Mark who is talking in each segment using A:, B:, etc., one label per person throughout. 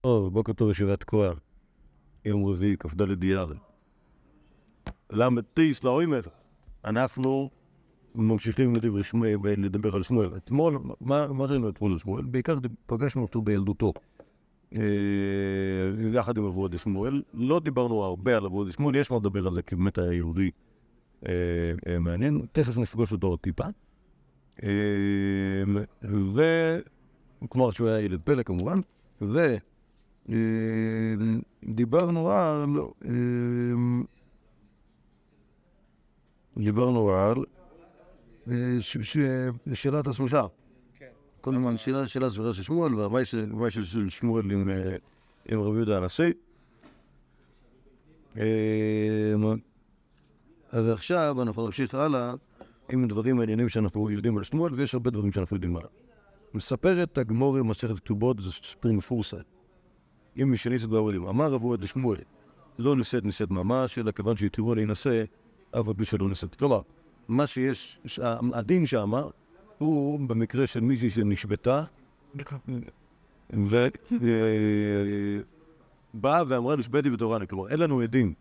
A: טוב, בוקר טוב ישיבת כהן. יום רביעי, כ"ד אייר. ל"ט סלאוימר. אנחנו ממשיכים לדבר, שמואל, לדבר על שמואל. אתמול, מה ראינו אתמול על שמואל? בעיקר פגשנו אותו בילדותו. אה, יחד עם אבו עדי שמואל. לא דיברנו הרבה על אבו עדי שמואל, יש מה לדבר על זה, כי באמת היה יהודי אה, אה, מעניין. תכף נפגוש אותו עוד טיפה. ו... כלומר שהוא היה ילד פלא כמובן, ודיברנו על... אה, דיברנו על אה, שאלת השלושה. כל הזמן שאלה שאלה סבירה של שמואל, והוואי של שמואל עם אה, עם רבי יהודה הנשיא. אה, אז עכשיו אנחנו נמשיך הלאה עם דברים מעניינים שאנחנו יודעים על שמואל, ויש הרבה דברים שאנחנו יודעים עליו. מספרת הגמור במסכת כתובות, זה סיפור מפורסם. אם משניסת בעולים, אמר רבו עד שמואל, לא נישאת נישאת ממש, אלא כיוון שהתירו להינשא, אף על פי שלא נישאת. כלומר, מה שיש, הדין שאמר, הוא במקרה של מישהי שנשבתה, ובאה ואמרה נשבתי בתורני, כלומר, אין לנו עדים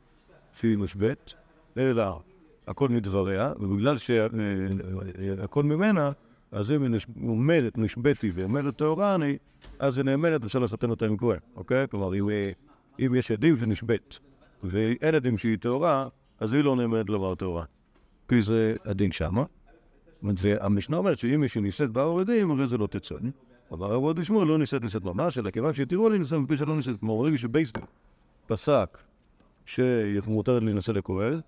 A: שהיא נשבית, אלא הכל מדבריה, ובגלל שהכל ממנה, אז אם היא נש- אומרת נשבתי ואומרת טהורה אני, אז היא נאמנת, אפשר לחתן אותה עם כהן, אוקיי? כלומר, אם, אה, אם יש עדים שנשבית, ואין עדים שהיא טהורה, אז היא לא נאמנת לומר טהורה. כי זה הדין שמה. והמשנה אומרת שאם מישהי נישאת באור עדים, הרי זה לא תצא. אבל רב עוד שמואל לא נישאת נישאת ממש, אלא כיוון שהתירו לי נישאת מפי שלא נישאת. כלומר, ברגע שבייסדין פסק שמותר להינשא לכהן,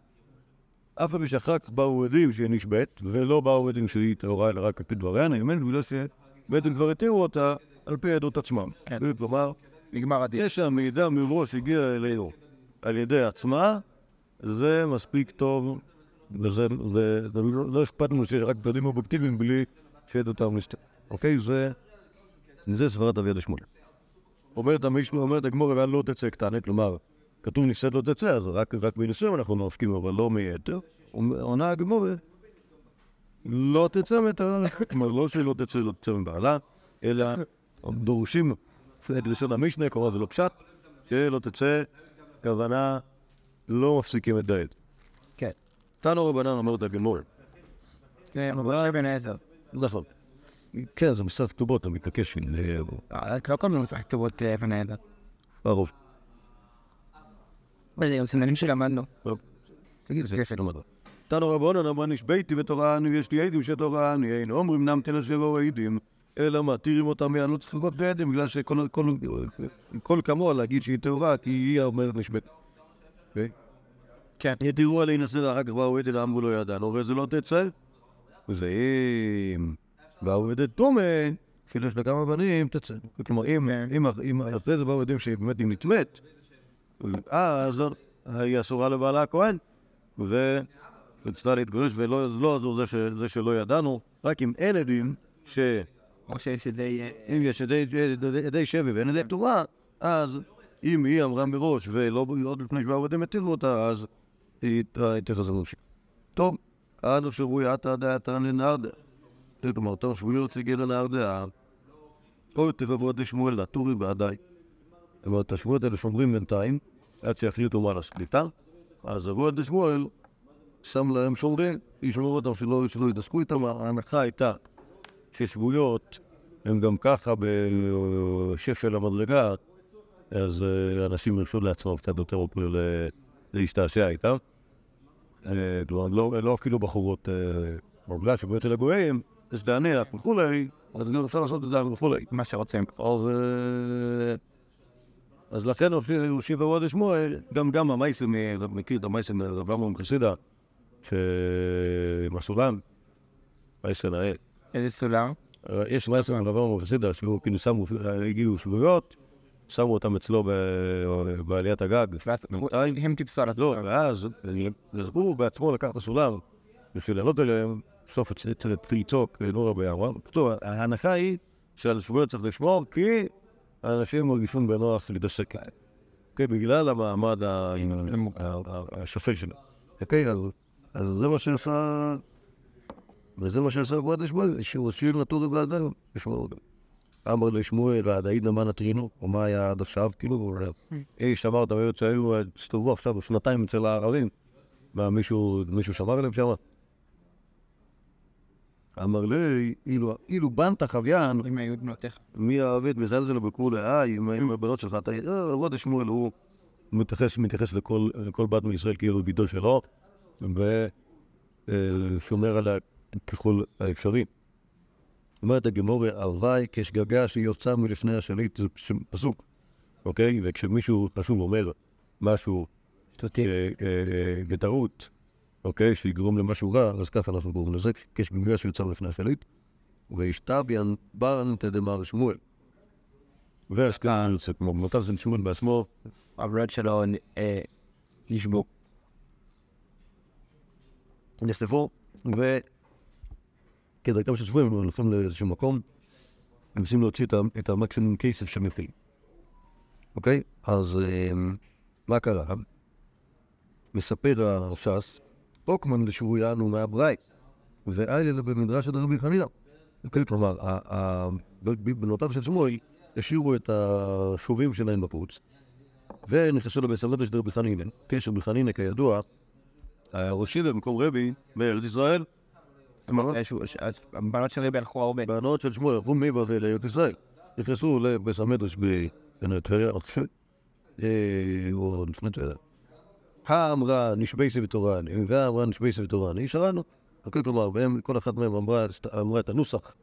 A: אף פי שאחר כך באו עדים שהיא נשבית, ולא באו עדים שהיא טהורה, אלא רק על פי דבריה, נאמן, בגלל שבעצם כבר התירו אותה על פי העדות עצמם.
B: כן.
A: כלומר,
B: נגמר הדין.
A: זה שהמידע מראש הגיע אלינו על ידי עצמה, זה מספיק טוב, וזה זה, זה לא, לא אכפת לנו שיש רק פרדים אובייקטיביים בלי שעדותם נסתה. אוקיי? זה, זה סברת אביעד השמואל. אומרת הגמור, אבל לא תצא קטנה, כלומר, כתוב נישאת לא תצא, אז רק, רק מנישואים אנחנו נופקים, אבל לא מיתר. עונה הגמור, לא תצא מטרה, כלומר, לא שלא תצא, לא תצא מבעלה, אלא דורשים את לשון המשנה, כלומר זה לא פשט, שלא תצא, כוונה לא מפסיקים את העד.
B: כן.
A: תנו רבנן אומרת הגמור.
B: זה משה בן עזר.
A: נכון. כן, זה מסת כתובות, אתה מתעקש עם
B: אה, לא כל מיני משחק כתובות אה, בן עזר.
A: הרוב.
B: זה סימנים שלמדנו.
A: תגיד, זה
B: יפה.
A: לא מדע. תנו רבנן אמר נשביתי ותורה אני, יש לי עדים שתורה אני, אין אומרים נמתן לשבע עדים, אלא מתירים אותם, אני לא צריך לחכות לעדים, בגלל שכל כל- כל כמוה להגיד שהיא טהורה, כי היא אומרת נשבית.
B: כן.
A: יתירו עלי נשא, אחר כך באו עדים, אמרו לא ידענו, הרי זה לא תצא. ואם באו עדי תומה, אפילו יש לה כמה בנים, תצא. כלומר, אם,
B: כן.
A: אם אחרי זה באו עדים שבאמת היא נטמאת, אז היא אסורה לבעלה הכהן, ורצתה להתגרש, ולא לא עזור זה, ש, זה שלא ידענו, רק אם אין עדים, שאם
B: או שיש זה... אה,
A: יש עדי, עדי, עדי שבי ואין עדי תורה, אז אם היא אמרה מראש, ולא עוד לפני שבאו עדים התירו אותה, אז היא תחזר להמשיך. טוב, אנו שבוי עתה דעתן לנהרדה. כלומר, תום רוצה להגיע לנהרדה, או תבוא עד שמואל לטורי בעדיי. זאת אומרת, את השבועות האלה שומרים בינתיים, עד שיחליטו מה איתם. אז אבו עד שמואל שם להם שומרים, ישמרו אותם שלא, שלא יתעסקו איתם. ההנחה הייתה ששבויות הם גם ככה בשפל המדרגה, אז אה, אנשים ירשו לעצמם קצת יותר אופרי ל- להשתעשע איתם. אה, כלומר, לא, לא אפילו בחורות אה, בגלל שבויות אל הגויים, יש להניח וכולי, אז גם אפשר לעשות את זה וכולי.
B: מה שרוצים.
A: אז, אה, אז לכן הושיב עבוד שמואל, גם גם המייסם, אה, מכיר את המייסם מרב עמרם חסידה, שמסולם, מייסם נאה.
B: איזה סולם?
A: אה, יש מייסם מרב עמרם חסידה, שהוא כאילו שמו, אה, הגיעו שבויות, שמו אותם אצלו בעליית הגג,
B: ואז. הם טיפסו על
A: לא,
B: הסולם.
A: ואז אז הוא בעצמו לקח את הסולם בשביל לעלות אליהם, בסוף התחיל לצעוק אה, נורא ביער. ההנחה היא שעל שבועות צריך לשמור, כי האנשים מרגישים בנוח להתעסק להם. אוקיי, בגלל המעמד ה- ה- ה- השפל שלהם. אוקיי, אז- זה מה שעשה... וזה מה שעשה כבוד השמואל, שהוא השאיר לטורי באדם, אותם. אמר לשמואל, ועדאית נמן הטרינו, או מה היה עד עכשיו, כאילו, איש אמר את הבעיות שהיו, הסתובבו עכשיו שנתיים אצל הערבים, מה, מישהו מישהו שמר עליהם שם? אמר לי, אילו- בנת חוויין,
B: אם היו בנותיך.
A: מי העובד מזלזל בכולי, אה, עם הבנות שלך, אתה... אה, כבוד שמואל, הוא מתייחס לכל בת מישראל כאילו ביתו שלו, ושומר עליה ככל האפשרי. אומרת הגמורה, הלוואי כשגגה שיוצא מלפני השליט, זה פסוק, אוקיי? וכשמישהו חשוב אומר משהו. אה, אה, אה, בטעות, אוקיי? שיגרום למשהו רע, אז ככה אנחנו קוראים לזה, כשגגה שיוצא מלפני השליט. וישתביאן ברן תדמר שמואל. והזקן יוצא כמו בנותיו זה שמואל בעצמו,
B: הבנות שלו אה, נשבו.
A: נחשפו, וכדרכם של שבויים הם הולכים לאיזשהו מקום, הם מנסים להוציא את המקסימום כסף שהם יכולים. אוקיי? אז אמ, מה קרה? מספר הרש"ס, פוקמן לשבויין ומהברי, ואיילה במדרש של רבי חנינא. אוקיי? כלומר, בנותיו של שמואל השאירו את השובים שלהם בחוץ, ונכנסו המדרש של רבי חנינא. קשר רבי חנינא כידוע, היה ראש עיר במקום רבי בארץ ישראל.
B: הבנות של רבי הלכו הרבה.
A: בנות של שמואל הלכו מבבל לארץ ישראל. נכנסו לבית המדרש בטבריה, אה, או לפני טבריה. האמרה נשבייסי ותורני, והאמרה נשבייסי ותורני, שרנו. כלומר, כל אחת מהן אמרה, את הנוסח,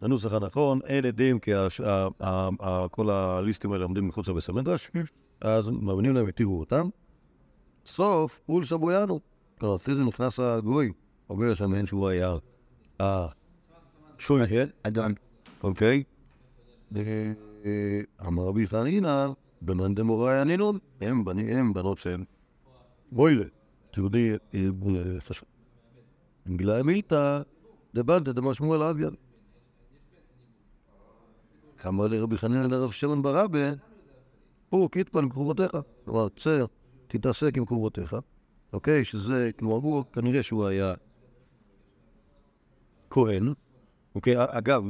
A: הנוסח הנכון, אין עדים כי כל הליסטים האלה עומדים מחוץ לבית המדרש, אז מאמינים להם, התירו אותם. סוף, אול שבויאנו. כלומר, אחרי זה נכנס הגוי, אומר שם אין שהוא היה השויכת,
B: אדון.
A: אוקיי? אה, אמר רבי חנינא, בנן דמוראי הנינון, הם בנות של מוילה, יהודי אה, פשוט. גילאי מילתא, דבנתא דמר שמואל אביאן. אמר לרבי חנינא לרב שמעון ברבה, הוא קיטפל עם קרובותיך. כלומר, צא, תתעסק עם קרובותיך, אוקיי? שזה, כלומר, הוא, כנראה שהוא היה כהן, אוקיי? אגב,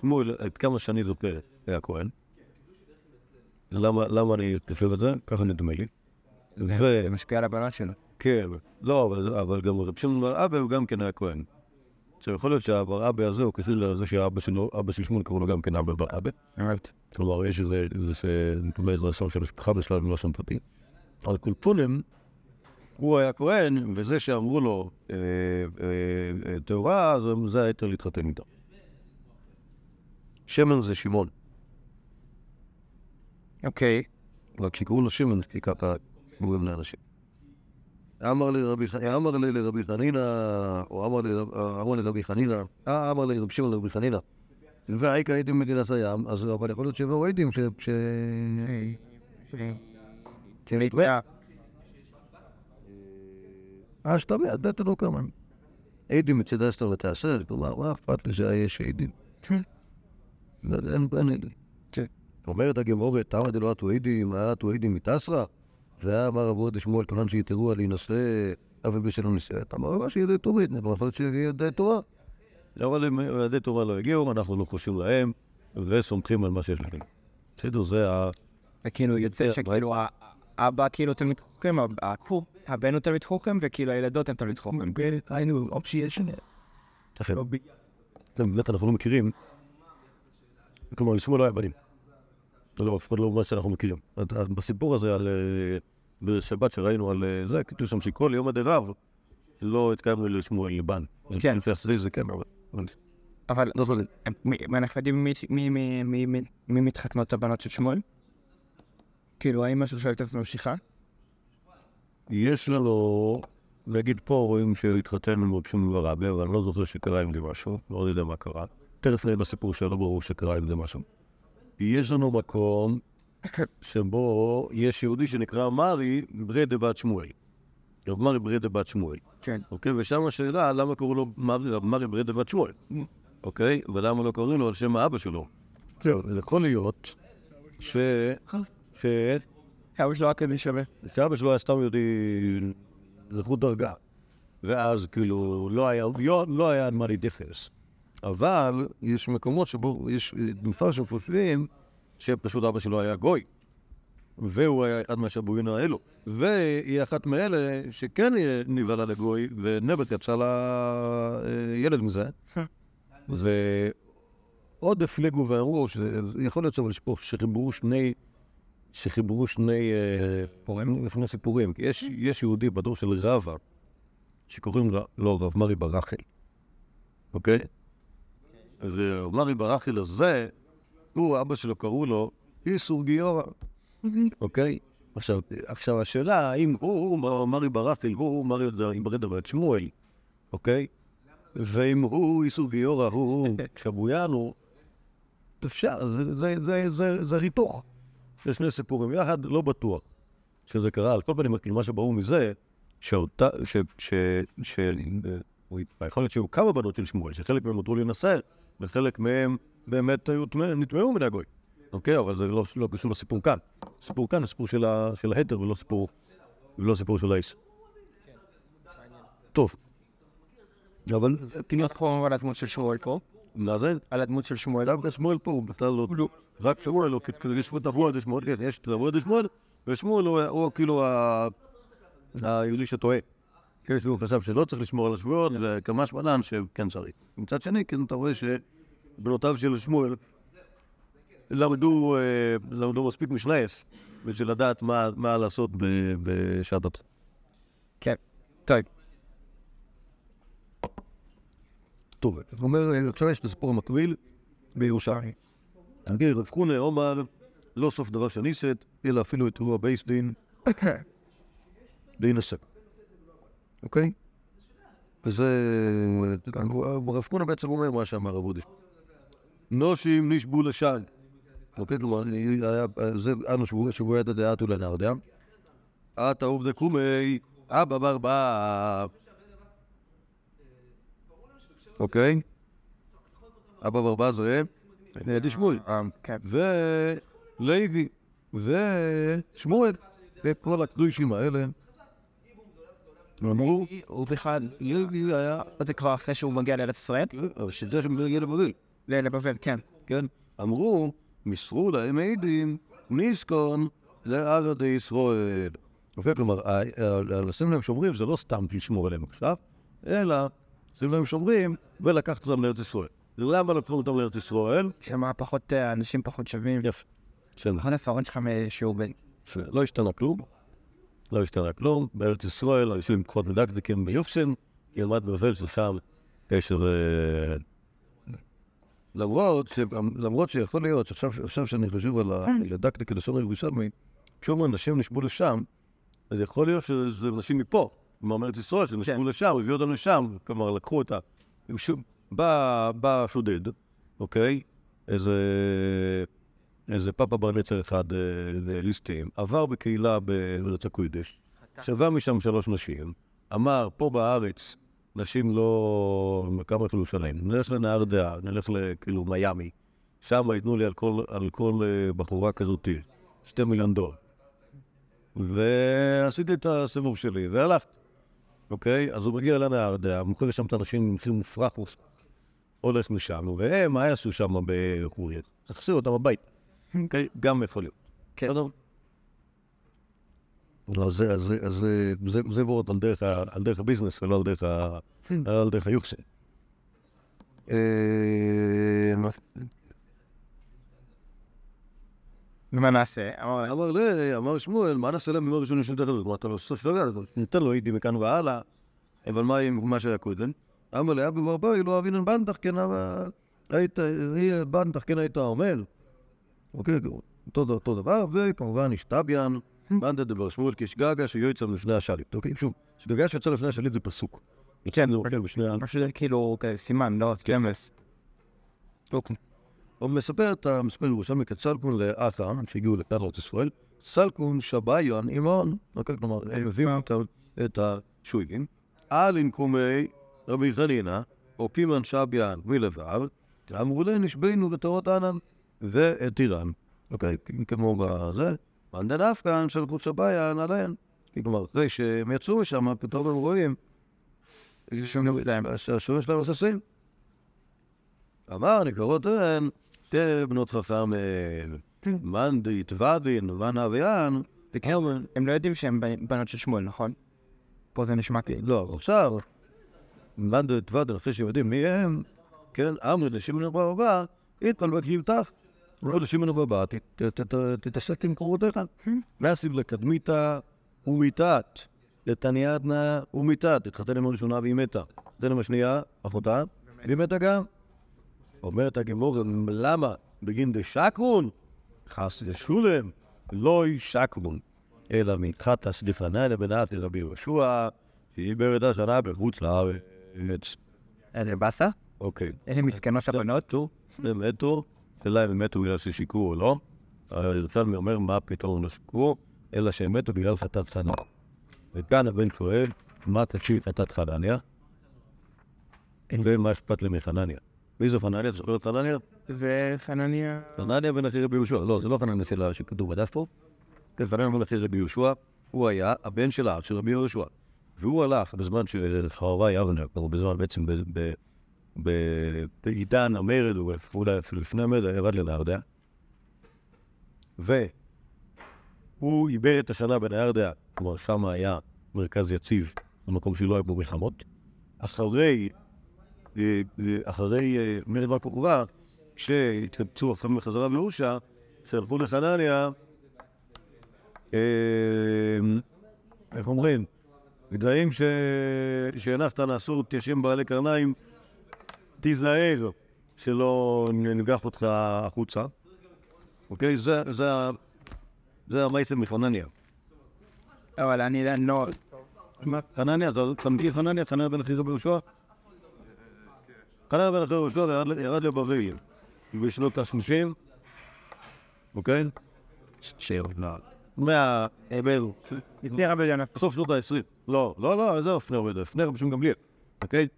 A: שמואל, עד כמה שאני זוכר, היה כהן. למה, אני חושב את זה? ככה נדמה לי.
B: זה משפיע על הבנות שלו.
A: כן, לא, אבל, אבל גם רב שמעון בר אבא הוא גם כן היה כהן. עכשיו, יכול להיות שהבר אבא הזה הוא קשור לזה שהאבא שלו, אבא של שמואל קראו לו גם כן אבא בר אבא.
B: באמת.
A: כלומר, יש איזה, איזה, נקרא לזה רצון של משפחה בשלב לא שם פרטי. אבל קולפונים, הוא היה כהן, וזה שאמרו לו אה, אה, אה, טהורה, אז זה היתר להתחתן איתו. שמן זה שמעון.
B: אוקיי.
A: רק שיקראו לו שמן, כי ככה קוראים לאנשים. אמר לי רבי ח- אמר לי לרבי חנינא, או אמר לי רב- אמר לי רבי חנינא, אה, אמר לי רבי שמעון לרבי חנינא, והאיכא הייתם במדינת הים, אז אבל יכול להיות שיבואו עדים ש... ש... שנתבע. אה, שאתה בעד, בטח לא כמה. עדים מצד אסתר ותעשר, כלומר, מה אכפת לי שיש עדים? לא אין עדים. אומרת הגמורת, תמא דלא אתו עדים, היה אתו עדים מתסרא, ואמר אבו עדי שמואל, כנן שיתרו על להינשא, פי שלא נישאת. אמר רבא שידי תורית, יכול להיות שיהיה ידי תורה. אבל אם ידי תורה לא הגיעו, אנחנו לא חושבים להם, וסומכים על מה שיש להם. בסדר, זה ה...
B: וכאילו יוצא שכאילו האבא כאילו תלמיד חוכם, הבן הוא תלמיד חוכם, וכאילו הילדות הן תלמיד חוכם.
C: היינו, אופשיישן.
A: יפה. זה באמת אנחנו לא מכירים. כלומר, לשמואל לא היה בנים. זה לא, לפחות לא מה שאנחנו מכירים. את- את- בסיפור הזה על... בשבת שראינו על אה, זה, כתוב שם שכל יום הדרב לא התקיימו לשמואל לבן.
B: כן.
A: לפי הסרט זה כן, אבל...
B: אבל
A: לא
B: אנחנו יודעים מי- מתחתנות הבנות של שמואל? כאילו, האמא שלו שואלת אז ממשיכה?
A: יש לנו, נגיד פה רואים שהתחתן עם רב שמעון בר רבי, אבל אני לא זוכר שקרה עם זה משהו, לא יודע מה קרה. תכף נראה בסיפור שלא ברור שקרה עם זה משהו. יש לנו מקום שבו יש יהודי שנקרא מרי ברדה בת שמואל. רב מרי ברדה בת שמואל.
B: כן.
A: אוקיי? ושם השאלה למה קראו לו מרי, רב מרי ברדה בת שמואל. אוקיי? ולמה לא קוראים לו על שם האבא שלו. זה יכול להיות ש... ש...
B: אבא שלו היה כזה שווה.
A: שאבא שלו היה סתם יהודי זכות דרגה. ואז כאילו לא היה, לא, לא היה על מה להתייחס. אבל יש מקומות שבו יש מפרש שמפרשים שפשוט אבא שלו היה גוי, והוא היה אחד מהשבויים האלו. והיא אחת מאלה שכן נבהלה לגוי, ונבט יצא לה אה, ילד מזה. ועוד הפליגו ואמרו שיכול להיות אבל שחיברו שני, שחיברו שני אה, סיפורים, לפני סיפורים. כי יש, יש יהודי בדור של רבא, שקוראים לו רב מרי ברחל, אוקיי? אז רב מרי ברחל הזה, הוא, אבא שלו קראו לו איסור גיורא, אוקיי? עכשיו, עכשיו השאלה, האם הוא, הוא מרי ברחל, הוא מרי ברדה ואת שמואל, אוקיי? ואם הוא איסור גיורא, הוא הוא... אפשר, זה, זה, זה, זה, זה ריתוך. זה שני סיפורים יחד, לא בטוח שזה קרה. על כל פנים, מה שברור מזה, שאותה, ש... ש... ש... יכול להיות שהיו כמה בנות של שמואל, שחלק מהם נותרו להינשא, וחלק מהם באמת היו נטמעו מן הגוי. אוקיי? אבל זה לא, לא קשור לסיפור כאן. סיפור כאן סיפור של, ההתר ולא סיפור, של האיס. טוב. אבל...
B: כאילו אנחנו על הדמות של שמואל פה.
A: מה זה?
B: על הדמות של שמואל.
A: דווקא שמואל פה הוא בכלל לא... רק שמואל, לא, כדי יש את אבו עד שמואל, כן, יש את אבו עד שמואל, ושמואל הוא כאילו היהודי שטועה. כן, שהוא חשב שלא צריך לשמור על השבועות, וכמה שמלן שכן צריך. מצד שני, כן, אתה רואה שבנותיו של שמואל למדו, למדו מספיק משנייס בשביל לדעת מה, מה לעשות התחילה.
B: כן, טוב.
A: טוב, זאת אומרת, עכשיו יש את הסיפור המקביל בירושלים. אנגי רב חונה אומר, לא סוף דבר שניסת, אלא אפילו את אירוע בייס דין להינשא. אוקיי? וזה... רב חונה בעצם אומר מה שאמר רב אודי. נושים נשבו לשען. אוקיי? כלומר, זה אנו שבועי את הדעת ולנרדיה. עתה עובדה קומי, אבא ברבא. אוקיי? אבא ברבא זה נדי שמואל. ולוי ושמואל. וכל הקדושים האלה. אמרו,
B: הוא בכלל,
A: לוי היה...
B: זה כבר אחרי שהוא מגיע לארץ ישראל?
A: אבל שזה שמגיע לבבל.
B: לבבל, כן.
A: כן. אמרו, מסרו להם עדים, ניסקון לארדי ישראל. אוקיי, כלומר, לשים להם שומרים זה לא סתם לשמור עליהם עכשיו, אלא לשים להם שומרים ולקחת אותם לארץ ישראל. למה לקחו אותם לארץ ישראל?
B: שמה פחות, אנשים פחות שווים.
A: יפה.
B: נכון לפרט שלך משיעור בן.
A: לא השתנה כלום. לא השתנה כלום. בארץ ישראל, אנשים כוחות מדקדקים ביופסן, ילמד בבל ששם קשר... למרות, ש... למרות שיכול להיות שעכשיו שאני חושב על הדקדק כלשון הירושלמי, כשאומרים נשים נשבו לשם, אז יכול להיות שזה נשים מפה, כלומר מארץ ישראל, שנשבו לשם, הביאו אותנו לשם, כלומר לקחו את ה... בא שודד, אוקיי? איזה... איזה פאפה בר נצר אחד ליסטים, עבר בקהילה בארץ הקודש, שבה משם שלוש נשים, אמר, פה בארץ נשים לא... כמה אפילו שלם. נלך לנהר דעה, נלך לכאילו מיאמי, שם ייתנו לי על כל, על כל בחורה כזאת שתי מיליון דולר. ועשיתי את הסיבוב שלי, והלכתי. אוקיי? אז הוא מגיע לנהר דעה, מוכר שם את האנשים עם מחיר מופרך מופרך. הולך משם, והם, מה יעשו שם בחוריה? תחזירו אותם הביתה. אוקיי? גם יכול להיות.
B: כן.
A: לא, זה, זה, זה, זה, זה ועוד על דרך, על דרך הביזנס ולא על דרך, ה, על דרך היוקסה.
B: ומה נעשה?
A: אמר לי, אמר שמואל, מה נעשה להם ביום הראשון שניתן לו? מה אתה לא עושה שלגה? ניתן לו אידי מכאן והלאה, אבל מה עם מה שהיה קודם? אמר לי, אבי ברברי, לא אבינן בנדח, כן, היית, בנדח, כן היית אומר. אוקיי, אותו דבר, וכמובן השתביין. בנדה דבר שמואל כשגגה שיוצא לפני השליט. אוקיי, שוב, שגגה שיוצא לפני השליט זה פסוק.
B: כן, זה אוכל בשני ה... פשוט כאילו סימן, לא סטמס.
A: הוא מספר את המספר ירושלמי כצלקון לאתר, שהגיעו לכאן לארץ ישראל, צלקון שביין אימון, אוקיי, כלומר, הם מביאים את השויגים, על אינקומי רבי חנינה, או קימן שביין מלבב, אמרו להם נשבינו בתורות ענן ואת איראן. אוקיי, כמו בזה. מאן דנפקא שלחו שביין עליהן. כלומר, אחרי שהם יצאו משם, פתאום הם רואים שהשורש שלהם סין. אמר נקרותיהן, שתי בנות חכם אה, מנדית, ודין, ונה ויאן,
B: וכאילו, הם לא יודעים שהם בנ- בנות של שמואל, נכון? פה זה נשמע כאילו.
A: לא, עכשיו, מנדית, ודין, אחרי שהם יודעים מי הם, כן, אמרי לשמעון רב הבא, איתפל בקריבתך. לא ת- ת- ת- תתעסק עם קרובותיך. להסיב לקדמיתה ומיתת, לתניאדנה ומיתת, התחתן עם הראשונה והיא מתה. התחתן עם השנייה, אחותה, והיא מתה גם. אומרת הגמור, למה? בגין דשקרון? חס ושולם, לוי שקרון. אלא מתחתס דפנאי בנתי רבי יהושע, שהיא ברדה שנה בחוץ לארץ.
B: איזה באסה?
A: אוקיי.
B: איזה מסכנות הבנות.
A: הם מתו, השאלה אם הם מתו בגלל ששיקרו או לא. ירושלמי אומר, מה פתאום לא שיקרו, אלא שהם מתו בגלל חטאת חנניה. וכאן הבן שואל, מה תקשיב חטאת חנניה? ומה אכפת לי מחנניה? מי זה חנניה? זוכר את חנניה?
B: זה חנניה...
A: חנניה בן אחי רבי יהושע. לא, זה לא חנניה שלה שכתוב בדף פה. כן, חנניה בן אחי רבי יהושע, הוא היה הבן של האח של רבי יהושע. והוא הלך בזמן שחרבה יבנה, בזמן בעצם בעידן המרד, או אולי אפילו לפני המרד, ירד לנהרדע. והוא עיבר את השנה בנהרדע, כלומר שם היה מרכז יציב, במקום שלא היו בו מלחמות. אחרי, אה, אה, אחרי אה, מרד בר כוכבא, כשהתקבצו אחרי בחזרה בירושה, שהלכו לחנניה, איך אומרים? גדיים. שהנחת לאסור תיישם בעלי קרניים, תיזהר שלא ננגח אותך החוצה, אוקיי? זה, זה, זה המייסם מחנניה.
B: אבל אני לא...
A: חנניה, אתה מכיר חנניה? חנניה בן אחי רבי יהושע? חנניה בן אחי רבי יהושע ירד- לבבל בשנות ה-30, אוקיי? מה... באלו?
B: לפני רבי יונה.
A: בסוף שנות ה-20. לא, לא, לא, זה לפני עובד, לפני רבי שמעון גמליאל, אוקיי?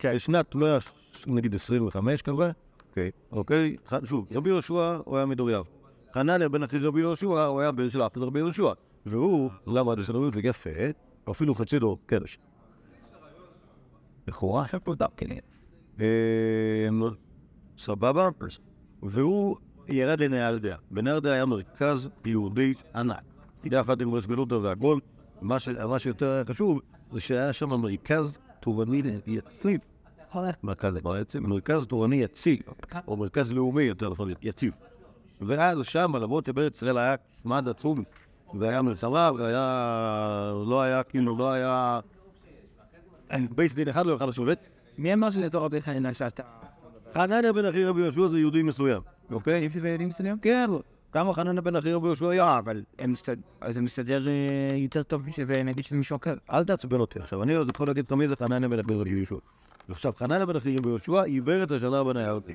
B: כן.
A: בשנת מאה, נגיד 25 כזה, אוקיי, אוקיי? שוב, רבי יהושע הוא היה מדוריו. חנניה בן אחי רבי יהושע, הוא היה בן של אח של רבי יהושע. והוא למד אצל רבי יהושע יפה, אפילו חצי דור קרש. לכאורה, עכשיו פה דם, כן. סבבה? והוא ירד לנהרדע. בנהרדע היה מרכז יהודי ענק. יחד עם רסבלותו והכל. מה שיותר חשוב, זה שהיה שם מרכז תורני יציב. מרכז בעצם, מרכז תורני יציב, או מרכז לאומי יותר נכון, יציב. ואז שם, למרות שבארץ ישראל היה מעמד עצום, והיה מלחמה, והיה... לא היה, כאילו, לא היה... בייס דין אחד לא יכל לשבת.
B: מי אמר רבי חנינא שאתה...
A: חנניה בן אחי רבי יהושע זה יהודי מסוים, אוקיי?
B: אם שזה ילדים מסוים?
A: כן, כמה חנניה בן אחי רבי יהושע היה?
B: אבל זה מסתדר אה, יותר טוב שזה נגיד שזה מישהו אחר.
A: אל תעצבן אותי עכשיו, אני עוד יכול להגיד לך מי זה חנניה בן אחי רבי יהושע. ועכשיו, חנניה בן אחי רבי יהושע עיוור את השנה בניירתי.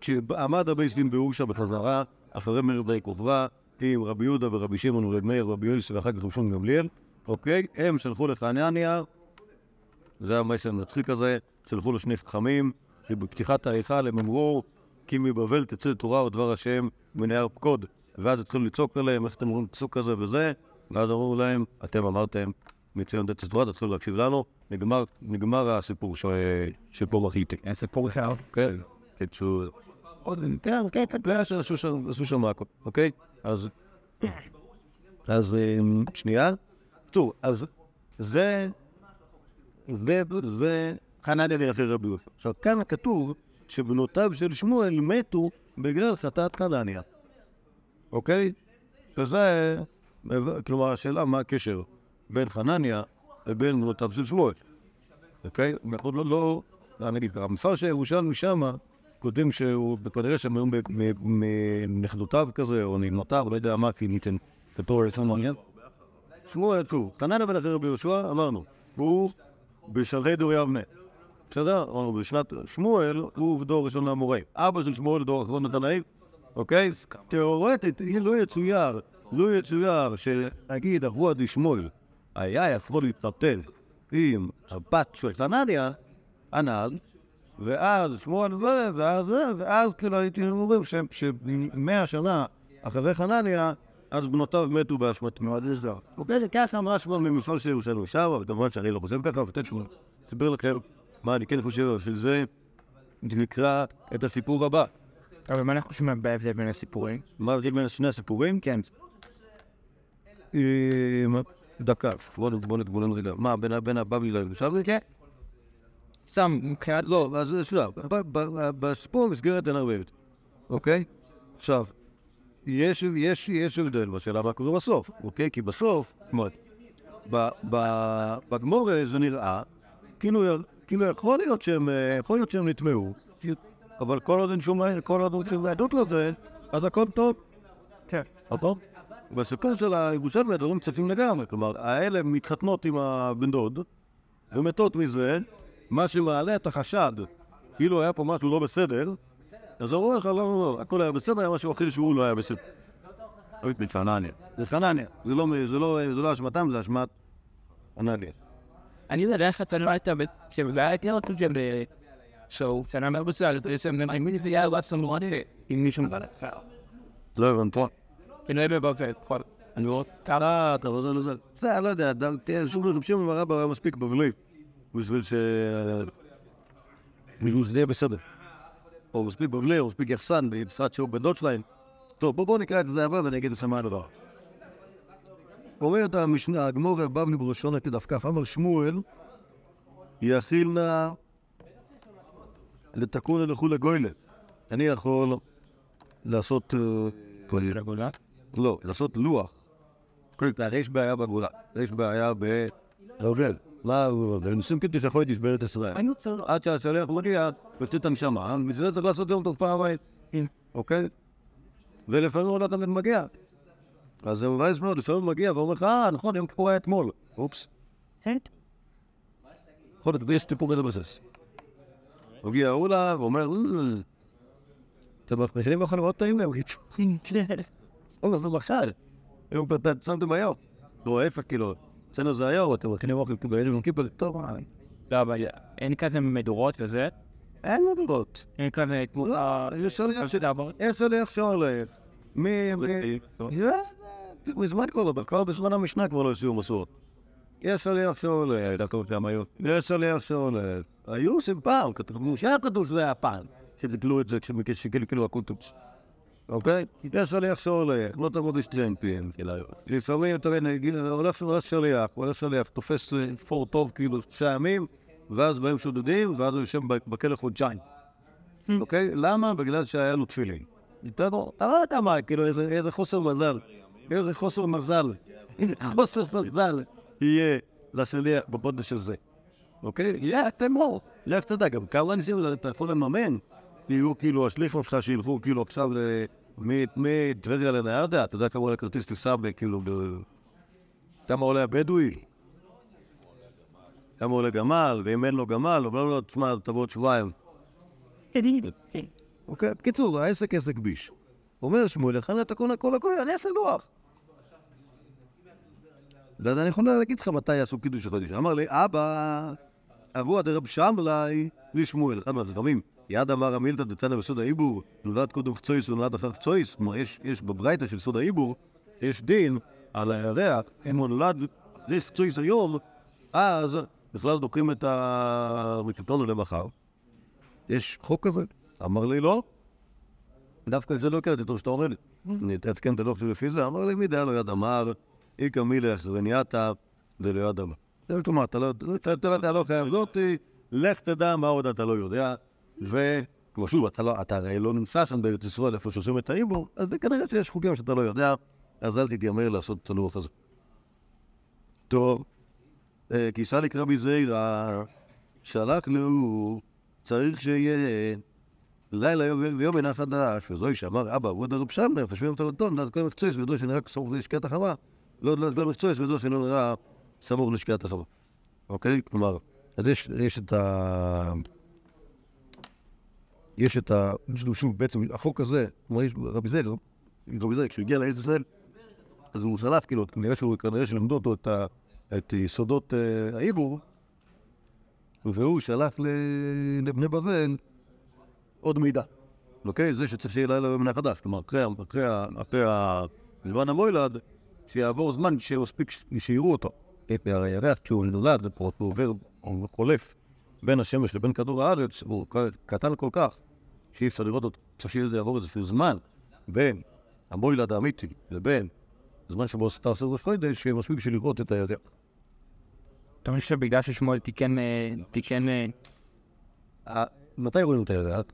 A: כשעמד הבייס דין בירושה בחזרה, אחרי מרד בי כוכבא, עם רבי יהודה ורבי שמעון ורבי מאיר ורבי יוסף ואחר כך רבי שמעון גמליאל, אוקיי? הם שלחו לחנניה, זה המסר המצחיק הזה, שלחו לו שני חכמים, שבפתיחת ההיכל הם אמרו, כי מבבל תצא תורה ודבר השם מנהר פקוד. ואז התחילו לצעוק עליהם, איך אתם אומרים פסוק כזה וזה, ואז אמרו להם, אתם אמרתם, מציון תצא תורה, תתחילו להקשיב לנו, נגמר, הסיפור ש... שפה מחליטים.
B: סיפור אחר.
A: כן, קיצור, עוד, כן, כן, כן, כן, עשו שם- הכל, אוקיי? אז, אז אמ, שנייה, טוב, אז זה, זה, זה חנניה בן אחי רבי יהושע. עכשיו, כאן כתוב שבנותיו של שמואל מתו בגלל חטאת חנניה, אוקיי? וזה, כלומר, השאלה מה הקשר בין חנניה לבין בנותיו של שמואל. אוקיי? מאוד לא, לא, לא, נגיד, המפרש הירושלמי שמה, כותבים שהוא, כנראה שהם היו מנכדותיו כזה, או נמנותיו, לא יודע מה, כי ניתן בתור רצון מעניין. שמואל, שוב, חנניה בן אחי רבי יהושע, אמרנו, הוא בשלהי דור יבנה. בסדר? אמרנו, בשנת שמואל, הוא דור ראשון לאמוראים. אבא של שמואל דור אחרון נתנאי, אוקיי? תיאורטית, אם לא יצויר, לא יצויר שנגיד אבוה דשמואל היה יכול להתחתן עם הבת של חנניה, הנ"ל, ואז שמואל זה, ואז זה, ואז כאילו הייתי אומרים שמאה שנה אחרי חנניה, אז בנותיו מתו באשמתו.
B: מאוד עזר.
A: אוקיי, ככה אמרה שמואל ממפעל של ירושלים שם, אבל כמובן שאני לא חושב ככה, ותכף אני אסביר לכם מה אני כן חושב של זה, נקרא את הסיפור הבא.
B: אבל מה אנחנו חושבים בהבדל בין הסיפורים?
A: מה ההבדל בין שני הסיפורים?
B: כן.
A: אה, דקה, בוא נ- בוא נ- בוא נ- רגע. מה, בין הבבלי לירושלמי?
B: כן. סתם, מבחינת...
A: לא, אז שנייה, ב- בסיפור המסגרת אין הרבה הבדל, אוקיי? עכשיו, יש, הבדל בשאלה מה קורה בסוף, אוקיי? כי בסוף, ב- בגמורה זה נראה כאילו, כאילו יכול להיות שהם, אה, יכול להיות שהם נטמעו, אבל כל עוד אין שום, עדות לזה, אז הכל טוב.
B: כן.
A: נכון? בסיפור של הירושלמי הדברים צפים לגמרי, כלומר, האלה מתחתנות עם הבן דוד, ומתות מזה, מה שמעלה את החשד, כאילו היה פה משהו לא בסדר, אז הוא אומר לך, לא, לא, לא, הכל היה בסדר, היה משהו אחר שהוא לא היה בסדר. אוי, בחנניה. זה חנניה, זה לא, זה לא, זה לא אשמתם, זה אשמת חנניה.
B: אני יודע איך אתה נראית שבבעיה לא חושב So, כשאני אומר בסדר, אתה יוצא ממנו, אני מבין, היה רץ לנו עם מישהו מברך.
A: לא הבנתי.
B: כנראה בבבל, כבר. אני רואה
A: אה, אתה רוצה לזה? בסדר, לא יודע, ד- תראה, שוב רב שמעון בר אבא היה מספיק בבלי, בשביל ש... בשביל שזה יהיה בסדר. או מספיק בבלי, או מספיק יחסן, בשפת שהוא בן דוד שלהם. טוב, בואו נקרא את זה הבא ואני אגיד לכם מה הדבר. אומרת המשנה, הגמור בבלי בראשונה כדף כף, אמר שמואל, יכיל נא לתקון לכולי גוילה. אני יכול לעשות... אה,
B: רגולה.
A: לא, לעשות לוח. הרי יש בעיה בגולה, יש בעיה ב... לעובד. מה הוא עובד? ניסים כדי שיכול להיות בארץ ישראל. עד שהשליח מגיע, יוצא את הנשמה, בשביל זה צריך לעשות יום טוב פעמיים. אוקיי? ולפעמים הוא לא תמיד מגיע. אז זה מבאס מאוד, לפעמים הוא מגיע ואומר לך, אה, נכון, יום כיפור היה אתמול. אופס. יכול להיות, ויש סיפור כזה בסס. מגיע אולה ואומר, "אה, אתם מכניסים אוכל מאוד טעים להם, קיצור. אוקיי, זה מחר. היום כבר שמתם היום. לא, ההפך, כאילו, אצלנו זה היום, אתם מכינים אוכל בערב יום כיפור, טוב, מה?
B: לא, אבל אין כזה מדורות וזה.
A: אין מדורות.
B: אין כזה תמונה.
A: יש שליח ש...
B: לעבור.
A: יש שליח שהולך. מי... מי- מזמן כבר לא, כבר בזמן המשנה כבר לא עשו מסורת. יש שהולך, אתה קורא שם היום. יש שליח שהולך. היו עושים פעם, כתבו, שהיה כתוב שזה היה פעם. שביטלו את זה כשכאילו כאילו הקונטוס. אוקיי? יש שליח שהולך, לא תעמוד לשטרמפים. לפעמים, אתה מבין, הולך שליח, הולך שליח, תופס אה, פור טוב כאילו שלושה ימים, ואז באים שודדים, ואז הוא יושב בכלא חודשיים. אוקיי? למה? בגלל שהיה לו תפילין. אתה לא לא יודע מה, כאילו, איזה חוסר מזל. איזה חוסר מזל. איזה חוסר מזל יהיה לשליח בבודש של זה. אוקיי? יהיה, אתם לא. לך תדע, גם כמה ניסים אתה יכול לממן. יהיו כאילו השליחים שלך שילכו כאילו עכשיו מטבריה לנהרדה, אתה יודע כמה עולה כרטיס טיסה בכאילו, ב- כמה עולה הבדואי? כמה עולה גמל, ואם אין לו גמל, אומר לו, תשמע, תבוא עוד שבועיים. אוקיי, בקיצור, העסק עסק ביש. אומר שמואל, הכנה את הכל הכל הכל, אני אעשה לוח. לא יודע, אני יכול להגיד לך מתי יעשו קידוש החודש. אמר לי, אבא, אבוה דרב שמלאי לשמואל, אחד מהחכמים. יד אמר המילתא דתנא בסוד העיבור, נולד קודם חצויס ונולד אחר חצויס. כלומר, יש, יש בברייתא של סוד העיבור, יש דין על הירח, אם הוא נולד אחרי חצויס היום, אז בכלל דוחים את הרצפטון למחר. יש חוק כזה? אמר לי, לא. דווקא את זה לא הכרתי, טוב שאתה אומר לי. אני אתעדכן את הדוח שלי לפי זה, אמר לי, מי דעה לו יד אמר, איכא מילך רניאטה דלא יד אמר. זה כלומר, אתה לא אתה לא- אתה לא חייב זאתי, לך תדע מה עוד אתה לא יודע. וכמו שוב, אתה לא- אתה הרי לא נמצא שם בארץ ישראל איפה שעושים את העיבור, אז כנראה שיש חוקים שאתה לא יודע, אז אל תתיימר לעשות את הלוח הזה. טוב, אה, כיסא לקרבי זעירא, שלח לו, צריך שיהיה לילה יום ויום אינה חדש, וזוהי שאמר אבא, עבוד הרב שמנר, חושבים אותו לטון, דעת כל מקצועיס ודו שנראה סמוך לשקיעת החמה. לא דעת כל מקצועיס ודו שלא נראה סמוך לשקיעת החמה. אוקיי? כלומר, אז יש את ה... יש את ה... שוב, שוב, בעצם החוק הזה, כלומר, יש רבי זר, רבי זר, כשהוא הגיע לארץ ישראל, אז הוא שלף, כאילו, כנראה שהוא, כנראה שלמדו אותו את, ה, את יסודות אה, העיבור, והוא שלח ל- לבני בבל עוד מידע. אוקיי? זה שצריך שיהיה לילה במנה חדש. כלומר, אחרי, אחרי, אחרי זמן המוילד, שיעבור זמן שמספיק שיראו אותו. הרי הירח כשהוא נולד, הוא עובר, הוא חולף בין השמש לבין כדור הארץ הוא קטן כל כך, שאי אפשר לראות אותו. צריך שיעבור איזשהו זמן בין המוילד האמיתי לבין הזמן שבו אתה עושה ראש חודש, שיהיה מספיק בשביל לראות את הירח.
B: אתה חושב שבגלל ששמואל תיקן, אה, תיקן, אה,
A: מתי רואים את הירח?